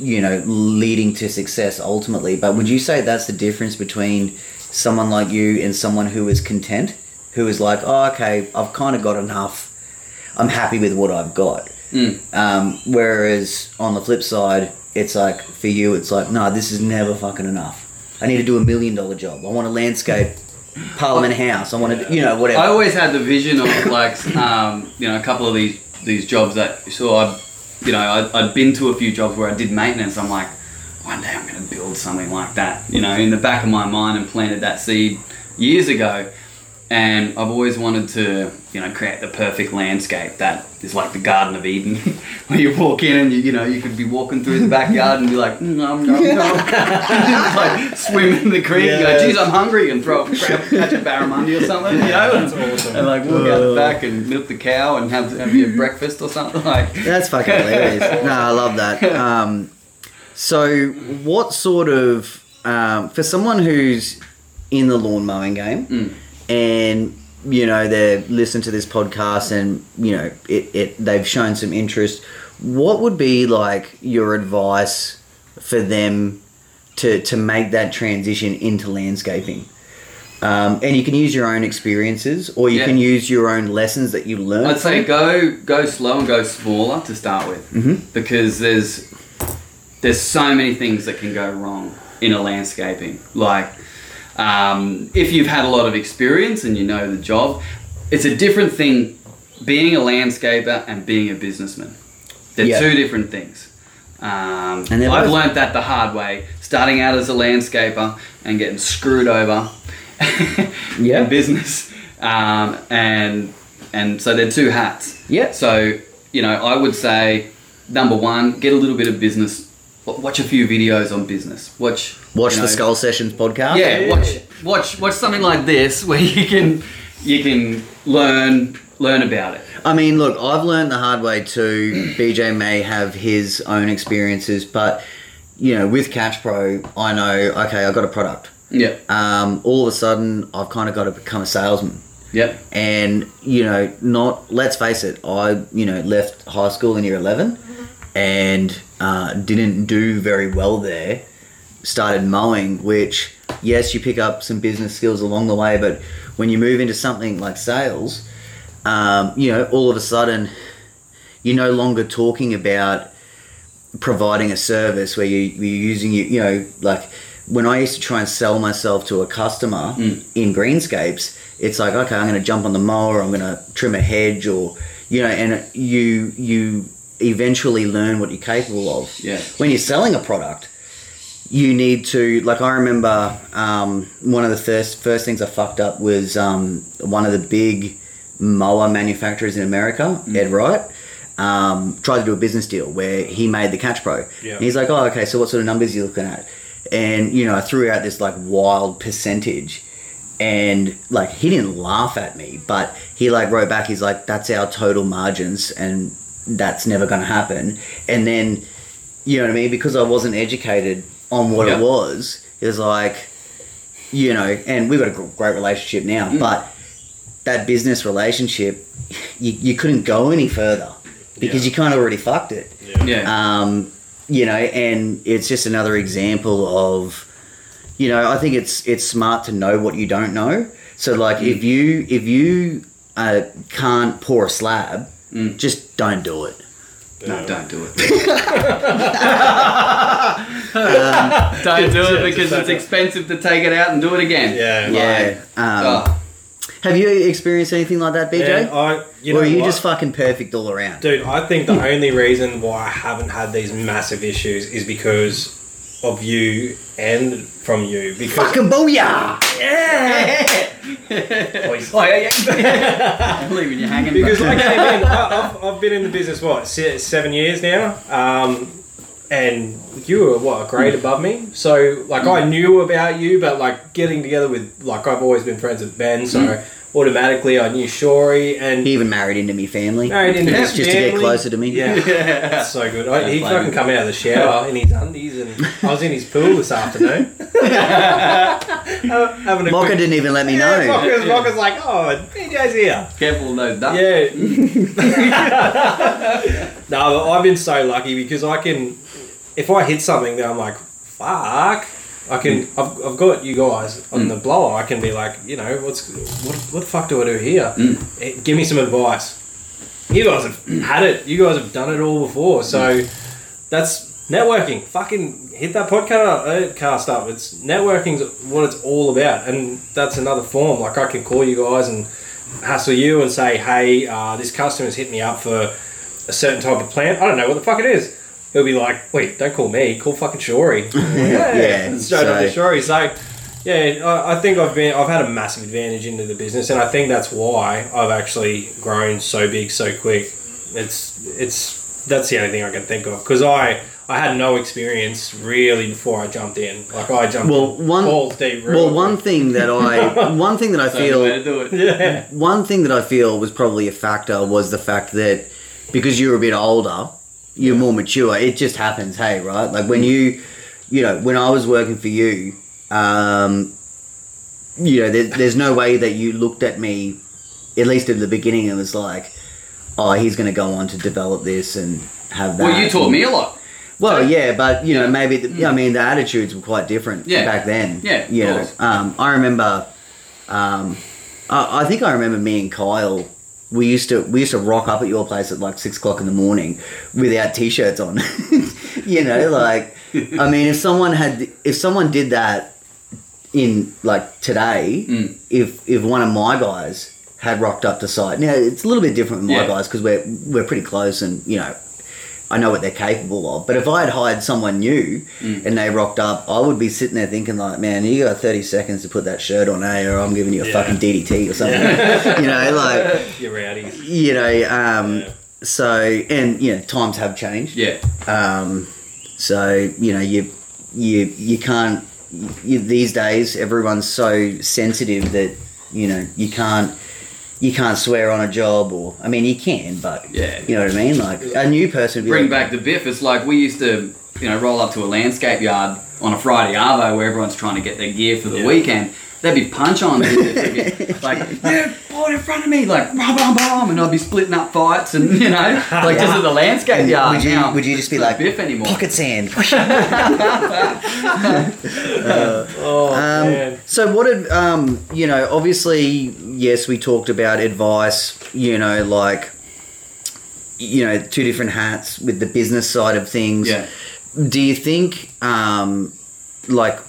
you know, leading to success ultimately. But would you say that's the difference between someone like you and someone who is content, who is like, oh, okay, I've kind of got enough. I'm happy with what I've got. Mm. Um, whereas on the flip side, it's like for you, it's like, no, this is never fucking enough. I need to do a million dollar job. I want a landscape Parliament House. I want to, you know, whatever. I always had the vision of like, um, you know, a couple of these these jobs that so I, you know, I'd, I'd been to a few jobs where I did maintenance. I'm like, one day I'm going to build something like that, you know, in the back of my mind and planted that seed years ago. And I've always wanted to, you know, create the perfect landscape that is like the Garden of Eden, where you walk in and you, you know, you could be walking through the backyard and be like, nom nom nom, just like swim in the creek. and Yeah. go, geez, I'm hungry, and throw grab, catch a barramundi or something, you know, and, That's awesome. and like walk out the back and milk the cow and have have your breakfast or something like. That's fucking hilarious. No, I love that. Um, so, what sort of um, for someone who's in the lawn mowing game Mm. And you know they listen to this podcast and you know it, it they've shown some interest, what would be like your advice for them to to make that transition into landscaping? Um, and you can use your own experiences, or you Yeah. can use your own lessons that you learned. I'd say go go slow and go smaller to start with, Mhm. because there's there's so many things that can go wrong in a landscaping. Like um, if you've had a lot of experience and you know the job, it's a different thing being a landscaper and being a businessman. They're Yeah. two different things. Um, And I've both- learned that the hard way, starting out as a landscaper and getting screwed over Yeah. in business. Um, and and so they're two hats. Yeah. So you know, I would say number one, get a little bit of business. W- Watch a few videos on business. Watch Watch you the Skull Sessions podcast. Yeah, watch watch watch something like this where you can you can learn learn about it. I mean, look, I've learned the hard way too. BJ may have his own experiences, but you know, with Catch Pro, I know okay, I got a product. Yeah. Um, all of a sudden, I've kind of got to become a salesman, Yep. and you know, not. Let's face it, I you know left high school in year eleven, and uh, didn't do very well there. Started mowing, which yes, you pick up some business skills along the way, but when you move into something like sales, um, you know, all of a sudden, you're no longer talking about providing a service where you, you're using you, you know, like when I used to try and sell myself to a customer Mm. in greenscapes, it's like, okay, I'm going to jump on the mower, I'm going to trim a hedge, or you know, and you you eventually learn what you're capable of. Yeah. When you're selling a product, you need to like I remember um, one of the first first things I fucked up was um, one of the big mower manufacturers in America, Ed Wright. Um, tried to do a business deal where he made the Catch Pro. Yeah. And he's like, "Oh, okay. So what sort of numbers are you looking at?" And you know, I threw out this like wild percentage, and like he didn't laugh at me, but he like wrote back. He's like, "That's our total margins, and that's never going to happen." And then, you know what I mean? Because I wasn't educated on what Yeah. it was, it was like, you know, and we've got a great relationship now, Mm. but that business relationship, you, you couldn't go any further because Yeah. you kind of already fucked it. Yeah. Um, you know, and it's just another example of, you know, I think it's it's smart to know what you don't know. So like Mm. if you if you uh, can't pour a slab, Mm. just don't do it. No, don't do it. don't do it because it's expensive to take it out and do it again. Yeah. Yeah. Um, Oh, Have you experienced anything like that, BJ? Yeah, I, you know or are you what? just fucking perfect all around? Dude, I think the only reason why I haven't had these massive issues is because of you and from you. Because Fucking booyah! Boys. Oh, yeah, yeah. I'm leaving you hanging. because I but- came in, I, I've, I've been in the business what se- seven years now, um, and you were what a grade above me. So like I knew about you, but like getting together with like I've always been friends with Ben, so automatically I knew Shori and He even married into me family. married into his just to get closer to me. Yeah, Yeah. that's so good. I, he fucking like- come out of the shower in his undies, and I was in his pool this afternoon. Having a Mocha quick- didn't even let me Yeah, know. Mocha's, Mocha's like, oh, BJ's here. Careful of those ducks. Yeah. no, I've been so lucky because I can, if I hit something then I'm like, fuck, I can. I've, I've got you guys on the blower. I can be like, you know, what's what? What the fuck do I do here? Eh, Give me some advice. You guys have had it. You guys have done it all before. So that's networking. Fucking hit that podcast uh, cast up. It's networking's what it's all about, and that's another form. Like I can call you guys and hassle you and say, hey, uh, this customer's hit me up for a certain type of plant. I don't know what the fuck it is. He'll be like, wait, don't call me, call fucking Shory. yeah, Yeah, straight up to Shory. So, yeah, I, I think I've been, I've had a massive advantage into the business, and I think that's why I've actually grown so big so quick. It's, it's, that's the only thing I can think of because I, I had no experience really before I jumped in. Like I jumped Well, in one- balls deep. real Well, one thing that I one thing that I That's way to feel do it. yeah, one thing that I feel was probably a factor was the fact that because you're a bit older, you're more mature. It just happens, hey, right? Like when you, you know, when I was working for you, um, you know, there, there's no way that you looked at me, at least at the beginning, and was like, oh, he's going to go on to develop this and have that. Well, you taught me a lot. Well, yeah, but you know, Yeah. maybe the, I mean the attitudes were quite different Yeah. back then. Yeah, you know, um, I remember. Um, I, I think I remember me and Kyle. We used to we used to rock up at your place at like six o'clock in the morning without t-shirts on. you know, like I mean, if someone had if someone did that in like today, Mm. if if one of my guys had rocked up to site, now it's a little bit different with my Yeah. guys because we're we're pretty close and you know I know what they're capable of. But if I had hired someone new Mm. and they rocked up, I would be sitting there thinking like, man, you got 30 seconds to put that shirt on, eh? Or I'm giving you a Yeah. fucking DDT or something. you know, like, you're rowdies. you know, um, Yeah. so, and, you know, times have changed. Yeah. Um, so, you know, you, you, you can't, you, these days, everyone's so sensitive that, you know, you can't, you can't swear on a job or, I mean, you can, but, Yeah. you know what I mean? Like, a new person would be Bring like, back the biff. It's like we used to, you know, roll up to a landscape yard on a Friday arvo where everyone's trying to get their gear for the Yeah. weekend. There'd be punch on in there. like, yeah, boy in front of me, like, bum, bum, bum, and I'd be splitting up fights and, you know, like just at the landscape yard. Would you- Now, would you just be like, biff anymore? pocket sand. Oh Um, man. so what did um, you know? Obviously, yes, we talked about advice. You know, like you know, two different hats with the business side of things. Yeah. Do you think, um, like, it-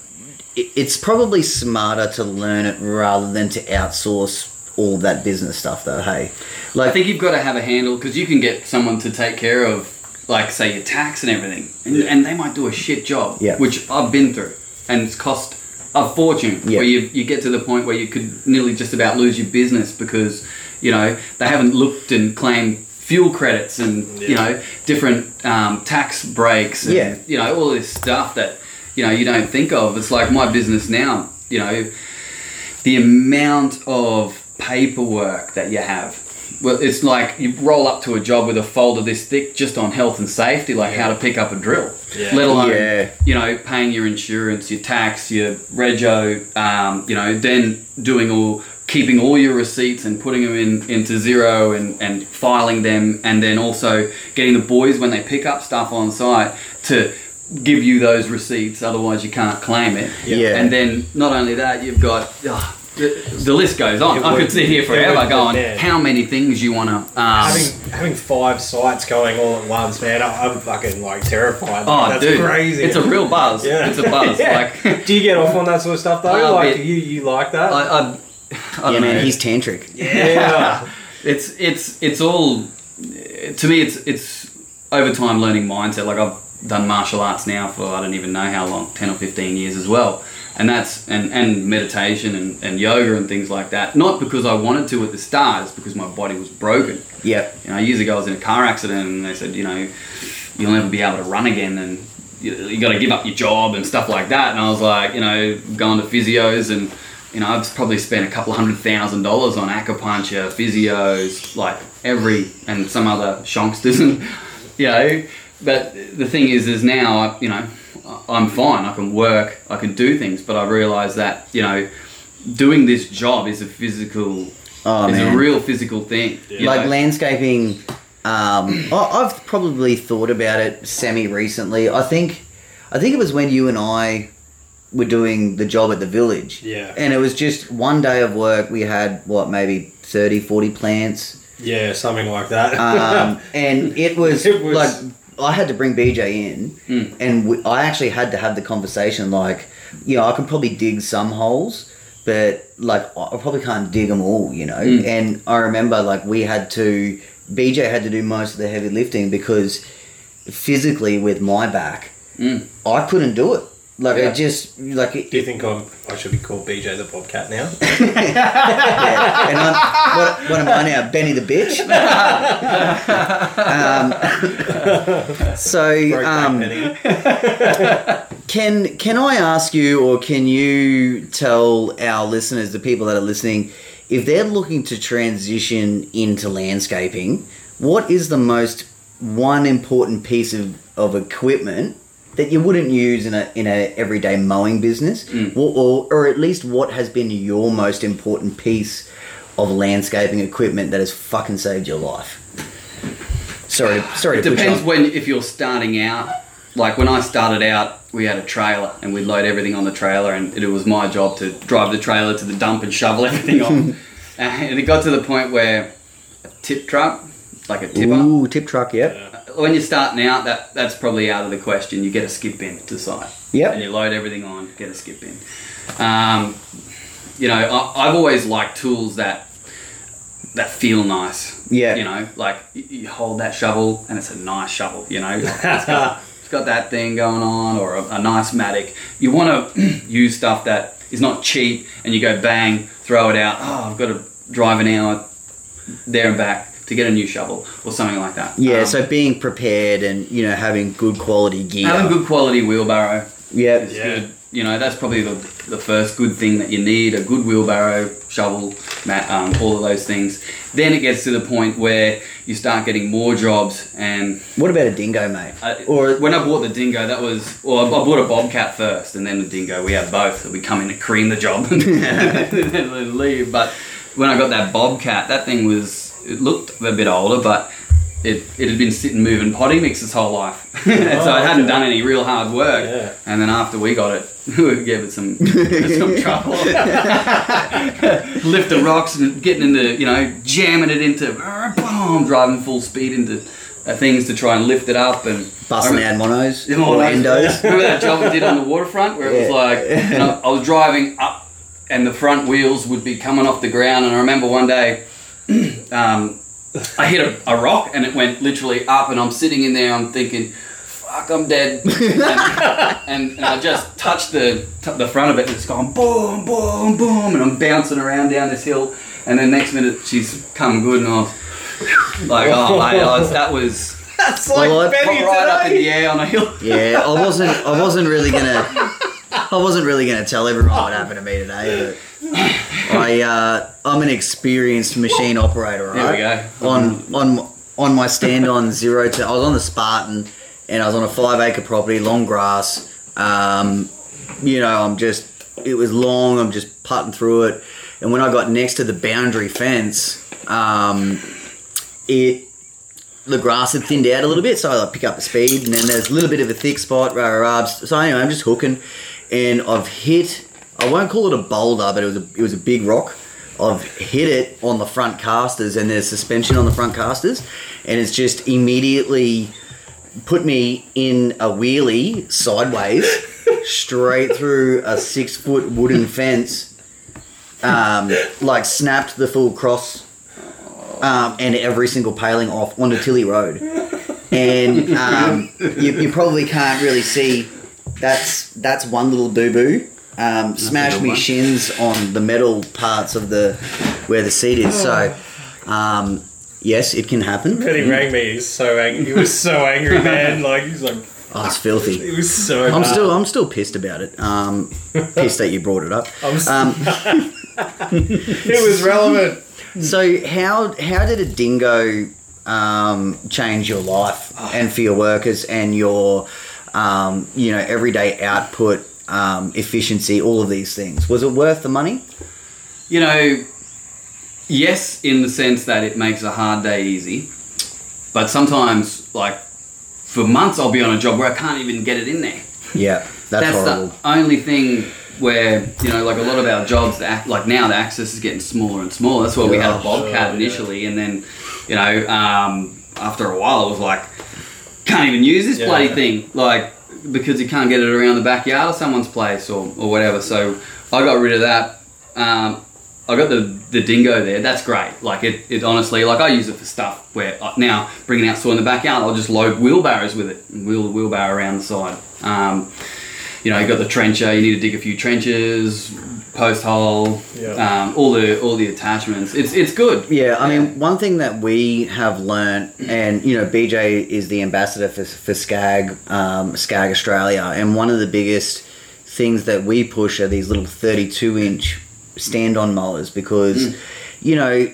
it's probably smarter to learn it rather than to outsource all that business stuff, though? Hey, like, I think you've got to have a handle because you can get someone to take care of, like, say, your tax and everything, and, Yeah. and they might do a shit job, Yeah. which I've been through, and it's cost a fortune. Yeah. Where you, you get to the point where you could nearly just about lose your business because you know they haven't looked and claimed fuel credits and you know different um, tax breaks and Yeah. you know all this stuff that you know you don't think of. It's like my business now. You know the amount of paperwork that you have. Well, it's like you roll up to a job with a folder this thick just on health and safety, like how to pick up a drill. Yeah. Let alone, Yeah. you know, paying your insurance, your tax, your rego, um, you know, then doing all, keeping all your receipts and putting them in into Xero and, and filing them, and then also getting the boys when they pick up stuff on site to give you those receipts, otherwise you can't claim it. Yeah. And then not only that, you've got. ah, the, the list goes on. It I would- could sit here it forever would- going, yeah. how many things you want to. Um, having having five sites going all at once, man, I- I'm fucking like terrified. oh, Like, that's dude. crazy. It's a real buzz. Yeah. It's a buzz. Yeah. Like, Do you get off on that sort of stuff though? Oh, like bit. you, you like that? I, I, I Yeah, don't man, know. he's tantric. yeah. it's it's it's all to me it's it's over time learning mindset like i've done martial arts now for i don't even know how long 10 or 15 years as well. And that's and and meditation and, and yoga and things like that. Not because i wanted to at the start it's because my body was broken. Yeah. you know years ago i was in a car accident and they said you know you'll never be able to run again and you, you got to give up your job and stuff like that. And i was like you know going to physios and you know i've probably spent a couple of hundred thousand dollars on acupuncture physios like every and some other shonksters and you know but the thing is is now I- you know i'm fine i can work i can do things but i realize that you know doing this job is a physical Oh, is man. a real physical thing you like know? landscaping um, I, I've probably thought about it semi recently. I think, I think it was when you and I were doing the job at the village. Yeah. And it was just one day of work. We had what maybe 30, 40 plants, Yeah, something like that. um, and it was, It was- like I had to bring BJ in, Mm. and we, I actually had to have the conversation. Like, you know, I can probably dig some holes, but like I probably can't dig them all. You know, Mm. and I remember like we had to. BJ had to do most of the heavy lifting because physically with my back, Mm. I couldn't do it. Like Yeah. I just like it, Do you think I'm, I should be called BJ the Bobcat now? yeah. And I'm, what, what am I now? Benny the bitch. um, so um, can can I ask you, or can you tell our listeners, the people that are listening, if they're looking to transition into landscaping, what is the most one important piece of, of equipment that you wouldn't use in a in a everyday mowing business, Mm. or, or or at least what has been your most important piece of landscaping equipment that has fucking saved your life? Sorry, sorry It to push depends on. when if you're starting out. Like when I started out, we had a trailer and we'd load everything on the trailer, and it was my job to drive the trailer to the dump and shovel everything off. and it got to the point where a tip truck, like a tipper, Ooh, tip truck, yep. When you're starting out, that that's probably out of the question. You get a skip bin to site. Yep. And you load everything on, get a skip bin. Um, you know, I, I've always liked tools that that feel nice. Yeah. You know, like you, you hold that shovel and it's a nice shovel. You know, it's got, it's got that thing going on or a, a nice mattock. You want to use stuff that is not cheap and you go bang, throw it out. Oh, I've got to drive an hour there and back to get a new shovel or something like that. Yeah, Um, so being prepared and you know having good quality gear. having good quality wheelbarrow Yep. is Yeah. good. You know, that's probably the, the first good thing that you need a good wheelbarrow, shovel, mat, um, all of those things. Then it gets to the point where you start getting more jobs. And What about a dingo, mate? I, Or- when I bought the dingo, that was, well, I I bought a bobcat first and then the dingo. We had both. We come in to cream the job and then leave. But when I got that bobcat, that thing was, it looked a bit older, but it, it had been sitting moving potty mix its whole life. so it hadn't okay. done any real hard work. Yeah. And then after we got it, we gave it some some trouble. Lift the rocks and getting into, you know, jamming it into, boom, driving full speed into uh, things to try and lift it up and Busting out monos Yeah, or monos. endos. Remember that job we did on the waterfront where it was like, you know, I was driving up and the front wheels would be coming off the ground. And I remember one day, um, I hit a, a rock and it went literally up, and I'm sitting in there, I'm thinking, fuck, I'm dead. and, and, and I just touched the, t- the front of it and it's gone boom, boom, boom, and I'm bouncing around down this hill. And then next minute she's come good and I was like, oh, mate, I was, that was That's like Well, Benny right up in the air on a hill. Yeah, I wasn't. I wasn't really gonna. I wasn't really gonna tell everyone what happened to me today. But I, uh, I'm an experienced machine operator. There we go. On on on my stand on zero to. I was on the Spartan, and I was on a five acre property, long grass. Um, you know, I'm just. It was long. I'm just putting through it, and when I got next to the boundary fence, um, it the grass had thinned out a little bit, so I like pick up the speed, and then there's a little bit of a thick spot, rah, rah, rah. So anyway, I'm just hooking, and I've hit. I won't call it a boulder, but it was a it was a big rock. I've hit it on the front casters, and there's suspension on the front casters, and it's just immediately put me in a wheelie sideways, straight through a six foot wooden fence. Um, like snapped the full cross um, and every single paling off onto Tilly Road. And um, you, you probably can't really see. That's that's one little boo boo. Um, smashed me one. shins on the metal parts of the where the seat is. So, um, yes, it can happen. When he rang me, he was so angry. He was so angry, man. Like he's like, Oh, it's filthy. he was so. I'm bad. still I'm still pissed about it. Um, pissed that you brought it up. Um, it was relevant. So how how did a dingo um, change your life and for your workers and your um, you know everyday output, um, efficiency, all of these things? Was it worth the money? You know, yes, in the sense that it makes a hard day easy, but sometimes, like, for months I'll be on a job where I can't even get it in there. Yeah, that's, That's the only thing where, you know, like a lot of our jobs, like now the access is getting smaller and smaller. That's why we had a Bobcat sure, yeah. initially, and then, you know, um, after a while it was like, can't even use this Yeah. bloody thing. Like, because you can't get it around the backyard of someone's place or, or whatever. So I got rid of that. Um, I got the, the dingo there. That's great. Like it, it honestly, like I use it for stuff where uh, now bringing out soil in the backyard, I'll just load wheelbarrows with it and wheel the wheelbarrow around the side. Um, you know, you got the trencher. You need to dig a few trenches, post hole, Yeah. um, all the all the attachments. It's it's good. Yeah, I mean, one thing that we have learned, and you know, BJ is the ambassador for, for SCAG, um, SCAG Australia, and one of the biggest things that we push are these little 32 inch stand on mowers because, you know,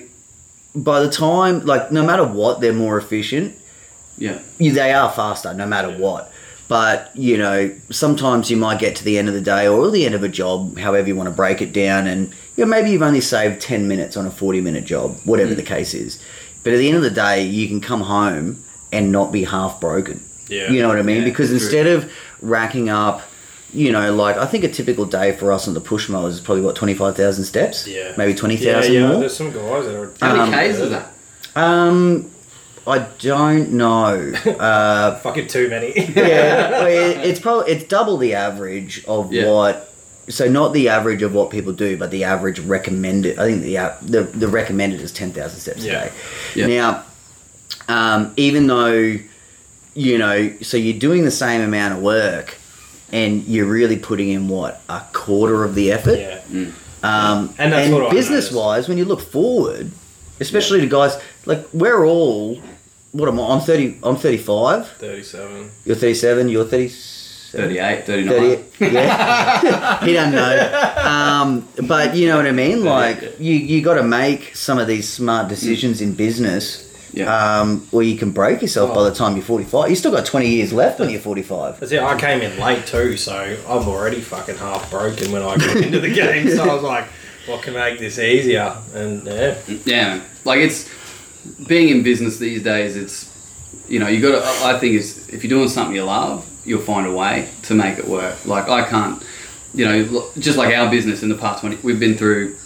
by the time, like, no matter what, they're more efficient. Yeah. They are faster, no matter what. But you know, sometimes you might get to the end of the day or the end of a job, however you want to break it down, and you know, maybe you've only saved ten minutes on a forty-minute job, whatever the case is. But at the end of the day, you can come home and not be half broken. Yeah. You know what I mean? Yeah, because true. instead of racking up, you know, like I think a typical day for us on the push mowers is probably what twenty five thousand steps. Yeah. Maybe twenty thousand. Yeah, yeah. more. There's some guys that are. How Um, many Ks is that? Um, I don't know. Uh, Fucking too many. yeah, well, it, it's probably it's double the average of Yeah. what. So not the average of what people do, but the average recommended. I think the a- the, the recommended is ten thousand steps Yeah. a day. Yeah. Now, um, even though you know, so you're doing the same amount of work, and you're really putting in what a quarter of the effort. yeah. Um, And that's what I business wise, when you look forward, especially to guys like we're all. What am I? I'm thirty. I'm thirty-five. Thirty-seven. You're thirty-seven. You're thirty. 38, 39. 30, yeah. he doesn't know. Um, but you know what I mean? Like, you, you got to make some of these smart decisions in business Yeah. um, where you can break yourself by the time you're 45. You still got 20 years left when you're 45. That's it. I came in late too, so I'm already fucking half broken when I got into the game. So I was like, what can make this easier? And yeah, Yeah, like it's being in business these days. It's you know you got to. I think is if you're doing something you love, you'll find a way to make it work. Like I can't, you know, just like our business in the past twenty, we've been through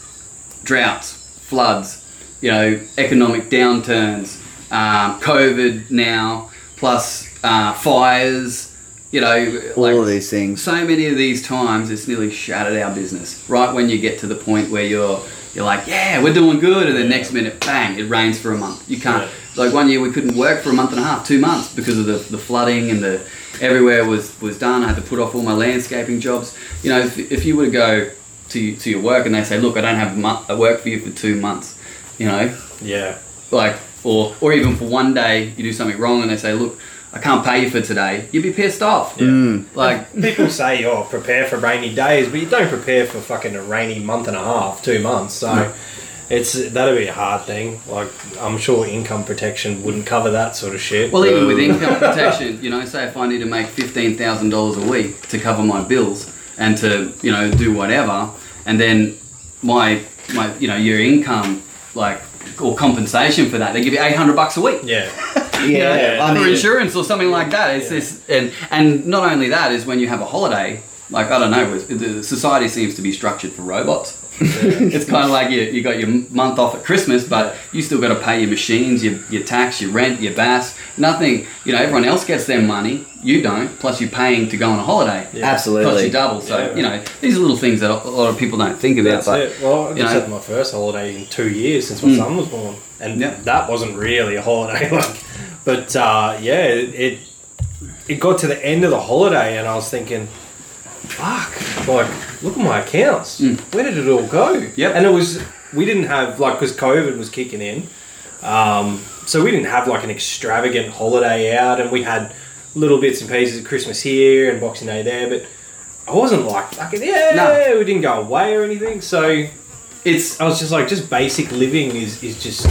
droughts, floods, you know, economic downturns, um, COVID now, plus uh, fires. You know, All like of these things. so many of these times it's nearly shattered our business right when you get to the point where you're you're like yeah we're doing good and then next minute bang it rains for a month. You can't like one year we couldn't work for a month and a half two months because of the, the flooding and the everywhere was was done. I had to put off all my landscaping jobs. You know if, if you were to go to, to your work and they say look i don't have a work for you for two months you know? Yeah, like or or even for one day you do something wrong and they say look i can't pay you for today you'd be pissed off Mm. like people say, "Oh, prepare for rainy days," but you don't prepare for fucking a rainy month and a half, two months. So No. it's that'd be a hard thing. Like I'm sure income protection wouldn't cover that sort of shit. Well, even with income protection, you know, say if I need to make fifteen thousand dollars a week to cover my bills and to, you know, do whatever, and then my my, you know, your income, like or compensation for that, they give you eight hundred bucks a week. yeah, Yeah, I mean- insurance or something like that. It's Yeah. this, and and not only that is when you have a holiday. Like I don't know, the society seems to be structured for robots. It's kind of like you, you got your month off at Christmas, but you still got to pay your machines, your, your tax, your rent, your BAS. Nothing, you know, everyone else gets their money, you don't, plus you're paying to go on a holiday. Yeah. Costs Absolutely. you double. So, Yeah. you know, these are little things that a lot of people don't think about. That's but it. Well, I you know- had my first holiday in two years since my Mm. son was born, and Yeah. that wasn't really a holiday. Like, but uh, yeah, it, it it got to the end of the holiday, and I was thinking, "Fuck!" Like, look at my accounts. Mm. Where did it all go? Yep. And it was we didn't have like because COVID was kicking in, um, so we didn't have like an extravagant holiday out, and we had little bits and pieces of Christmas here and Boxing Day there, but. I wasn't like fucking yeah. No. We didn't go away or anything, so it's I was just like, just basic living is, is just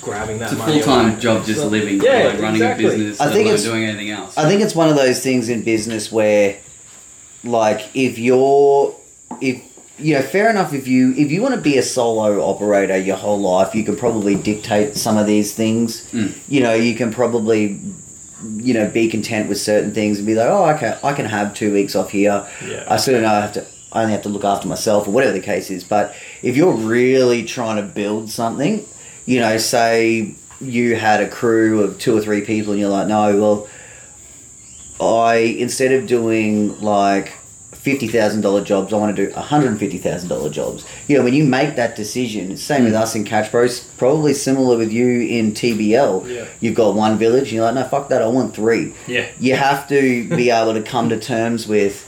grabbing that it's a money. full time away. job just So- living, Yeah, like running exactly. a business, I think it's- doing anything else. I think it's one of those things in business where, like, if you're, if you know, fair enough. If you if you want to be a solo operator your whole life, you can probably dictate some of these things. Mm. You know, you can probably, you know, be content with certain things and be like, oh, okay, I can have two weeks off here. Yeah. I still know I have to. I only have to look after myself or whatever the case is. But if you're really trying to build something, you know, say you had a crew of two or three people and you're like, no, well, I instead of doing like fifty thousand dollar jobs, I want to do one hundred and fifty thousand dollar jobs. You know, when you make that decision, same with mm. us in Catch Pros. Probably similar with you in TBL. Yeah. You've got one village, and you're like, no, fuck that, I want three. Yeah. You have to be able to come to terms with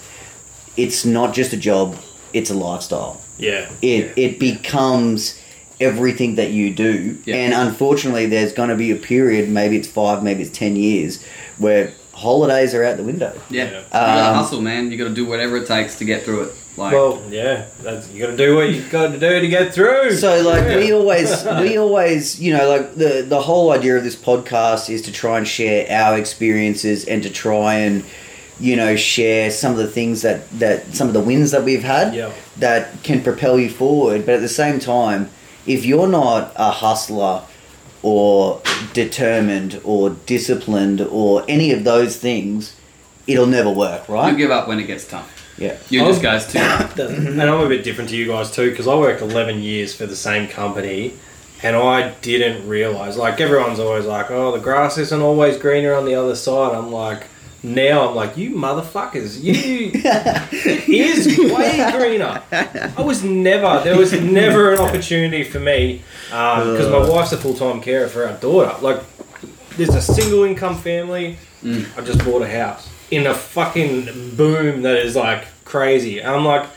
it's not just a job; it's a lifestyle Yeah. it it becomes everything that you do Yeah. and unfortunately there's going to be a period maybe it's five maybe it's ten years where holidays are out the window yeah, Yeah. you gotta Um, hustle, man. You gotta do whatever it takes to get through it. Like, Well, yeah, that's, you got to do what you got to do to get through. so like Yeah. we always we always you know like the the whole idea of this podcast is to try and share our experiences and to try and you know share some of the things that that some of the wins that we've had Yeah. that can propel you forward but at the same time if you're not a hustler or determined or disciplined or any of those things it'll never work right? you right give up when it gets tough. yeah You just guys too. and I'm a bit different to you guys too because I worked 11 years for the same company and I didn't realize like everyone's always like oh the grass isn't always greener on the other side I'm like now I'm like you motherfuckers you it is way greener I was never there was never an opportunity for me because my wife's a full-time carer for our daughter like there's a single income family Mm. I just bought a house in a fucking boom that is like crazy. And I'm like,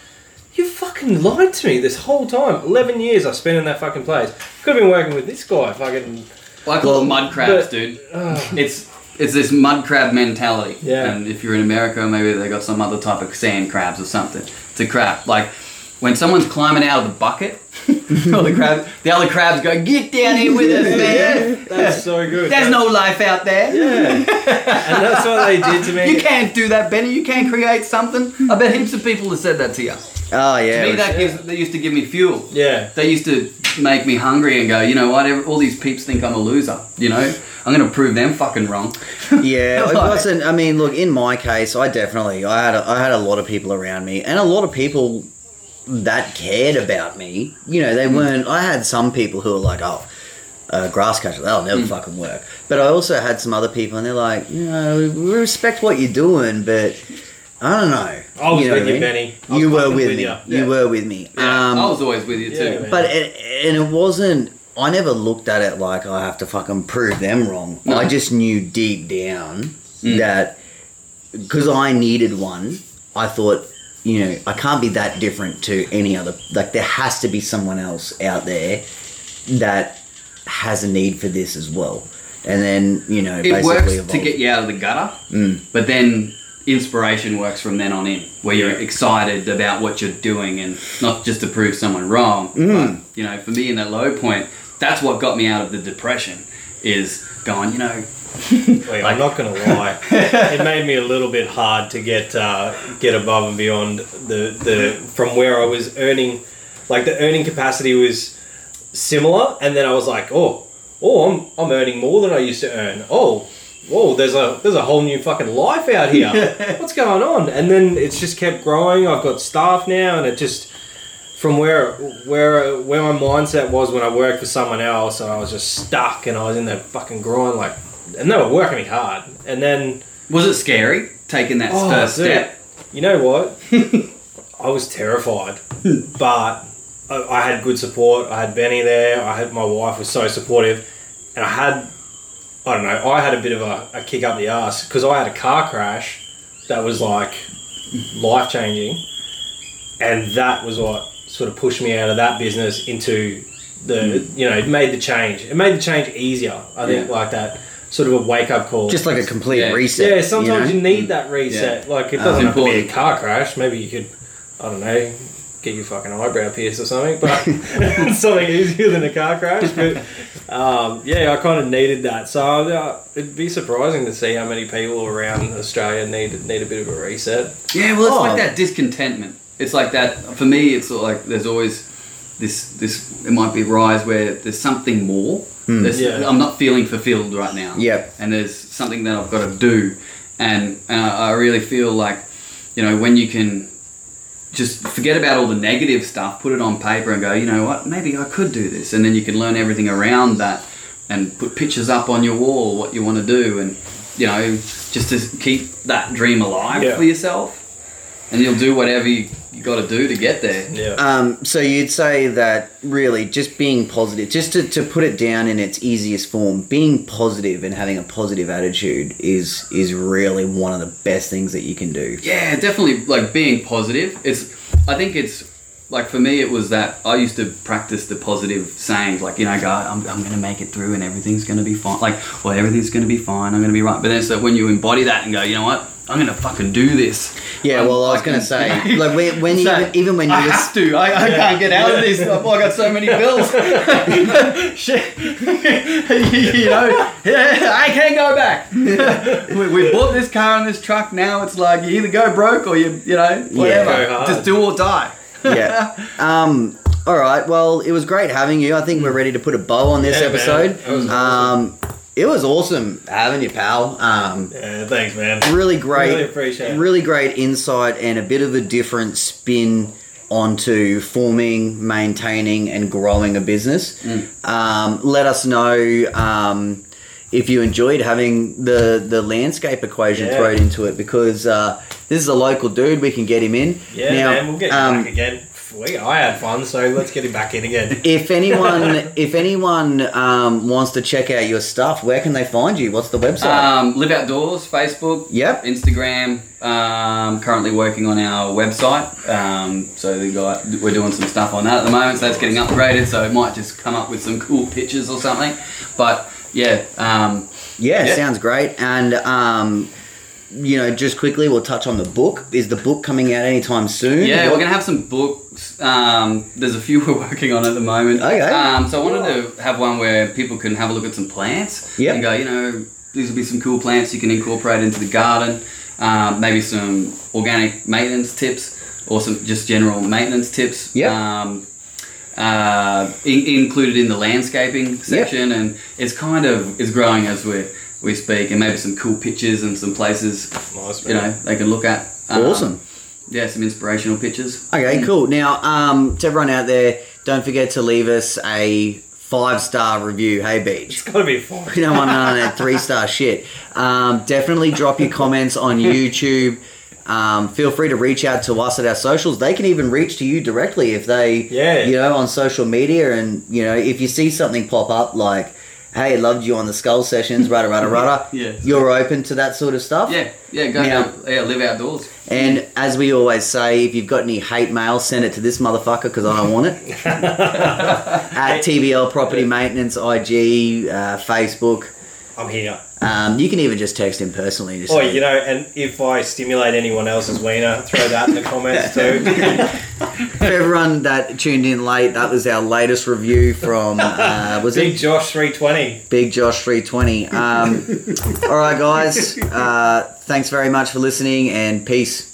you fucking lied to me this whole time. 11 years I've spent in that fucking place. Could have been working with this guy. Fucking. Well, I call Well, it mud crabs, dude. Uh, It's it's this mud crab mentality. Yeah. And if you're in America, maybe they got some other type of sand crabs or something. It's a crab. Like when someone's climbing out of the bucket, all the crabs, the other crabs go, "Get down here with us, man! that's so good. There's no life out there. Yeah. and that's what they did to me. You can't do that, Benny. You can't create something. I bet heaps of people have said that to you. oh yeah to me, that gives that used to give me fuel. Yeah. They used to make me hungry and go, you know what? All these peeps think I'm a loser. You know, I'm gonna prove them fucking wrong. Yeah, it wasn't. I mean, look, in my case, I definitely, I had, a, I had a lot of people around me, and a lot of people that cared about me. You know, they weren't. I had some people who were like, "Oh, uh, grass catcher, that'll never fucking work." But I also had some other people, and they're like, "You know, we respect what you're doing, but I don't know." I was know with I you, mean? Benny. I You were with me. You were with me. Yeah, Um, I was always with you too. yeah, but it, and it wasn't. I never looked at it like I have to fucking prove them wrong. No. I just knew deep down Mm. that because I needed one, I thought, you know, I can't be that different to any other. Like there has to be someone else out there that has a need for this as well. And then you know, it works to get you out of the gutter, Mm. but then inspiration works from then on in, where you're excited about what you're doing and not just to prove someone wrong. Mm. But you know, for me in that low point, that's what got me out of the depression. Is going, you know, Wait, I'm not gonna lie. it made me a little bit hard to get uh, get above and beyond the the from where I was earning, like the earning capacity was similar, and then I was like, oh, oh, I'm I'm earning more than I used to earn. Oh, whoa, there's a there's a whole new fucking life out here. What's going on? And then it's just kept growing. I've got staff now, and it just from where where where my mindset was when I worked for someone else, and I was just stuck, and I was in that fucking grind, like, and they were working me hard. And then Was it scary taking that Oh, first dude. step? you know what? I was terrified, but I, I had good support. I had Benny there. I had my wife was so supportive, and I had I don't know. I had a bit of a, a kick up the ass because I had a car crash that was like life changing, and that was what sort of pushed me out of that business into the you know it made the change. It made the change easier. I think Yeah. like that sort of a wake up call. Just like a complete Yeah. reset. Yeah, sometimes you, know? need that reset. Like it Um, doesn't have to be a car crash. Maybe you could, I don't know, get your fucking eyebrow pierced or something. But it's something easier than a car crash. But um, yeah, I kind of needed that. So uh, it'd be surprising to see how many people around Australia need need a bit of a reset. Yeah, well, it's Oh. like that discontentment. It's like that for me. It's like there's always this this. It might be a rise where there's something more. There's, Yeah. I'm not feeling fulfilled right now. Yep. And there's something that I've got to do, and uh, I really feel like, you know, when you can just forget about all the negative stuff, put it on paper, and go, you know what, maybe I could do this, and then you can learn everything around that, and put pictures up on your wall what you want to do, and you know, just to keep that dream alive Yeah. for yourself, and you'll do whatever you, you got to do to get there. Yeah. Um, so you'd say that really just being positive, just to, to put it down in its easiest form, being positive and having a positive attitude is is really one of the best things that you can do. Yeah, definitely. Like being positive. It's. I think it's like for me. It was that I used to practice the positive sayings, like you know, God, I'm, I'm going to make it through, and everything's going to be fine. Like, well, everything's going to be fine. I'm going to be right. But then, so when you embody that and go, you know what, I'm going to fucking do this. Yeah, I'm well, I was fucking- going to say, like when, when So, even, even when you I were have to. I, I can't get out of this. Oh, I got so many bills. Shit. you know, yeah, I can't go back. we, we bought this car and this truck. Now it's like you either go broke or you, you know, whatever. Go. Just do or die. Yeah. Um, all right. Well, it was great having you. I think we're ready to put a bow on this Yeah, man. episode. That was um, it was awesome having you, pal. Um, yeah. Thanks, man. really great, Really appreciate it. really great insight and a bit of a different spin onto forming, maintaining, and growing a business. Um, let us know. Um, if you enjoyed having the, the landscape equation Yeah. thrown into it, because uh, this is a local dude, we can get him in. Yeah, Now, man. We'll get you um, back again. We, I had fun, so let's get him back in again. if anyone if anyone um, wants to check out your stuff, where can they find you? What's the website? Um, Live Outdoors, Facebook, Yep. Instagram. Um, currently working on our website. Um, so the guy, we're doing some stuff on that at the moment. So that's getting upgraded. So it might just come up with some cool pictures or something. But yeah, um, yeah, yeah. sounds great. And um, you know, just quickly, we'll touch on the book. Is the book coming out anytime soon? Yeah, we're gonna have some books. Um, there's a few we're working on at the moment. Okay. Um, so I wanted to have one where people can have a look at some plants Yep. and go, you know, these will be some cool plants you can incorporate into the garden. Um, maybe some organic maintenance tips or some just general maintenance tips. Yep. Um, uh, in, included in the landscaping section, and it's kind of is growing as we we speak, and maybe some cool pictures and some places Nice, you know they can look at. Um, Awesome. yeah, some inspirational pictures. Okay, cool. Now, um, to everyone out there, don't forget to leave us a five star review. Hey, Beach. It's got to be fun. You don't want none of that three star shit. Um, definitely drop your comments on YouTube. Um, feel free to reach out to us at our socials. They can even reach to you directly if they, Yeah. you know, on social media. And you know, if you see something pop up like, "Hey, loved you on the Skull Sessions," rada rada rada, Yeah. you're open to that sort of stuff. Yeah, yeah, go Now- down, yeah, live outdoors. And as we always say, if you've got any hate mail, send it to this motherfucker because I don't want it. At TBL Property Maintenance, IG, uh, Facebook. I'm here. Um, you can even just text him personally. Just Oh, say, you know, and if I stimulate anyone else's wiener, throw that in the comments too. For everyone that tuned in late, that was our latest review from uh, was Big it Josh 320. Big Josh three twenty. Um, all right, guys. Uh, thanks very much for listening and peace.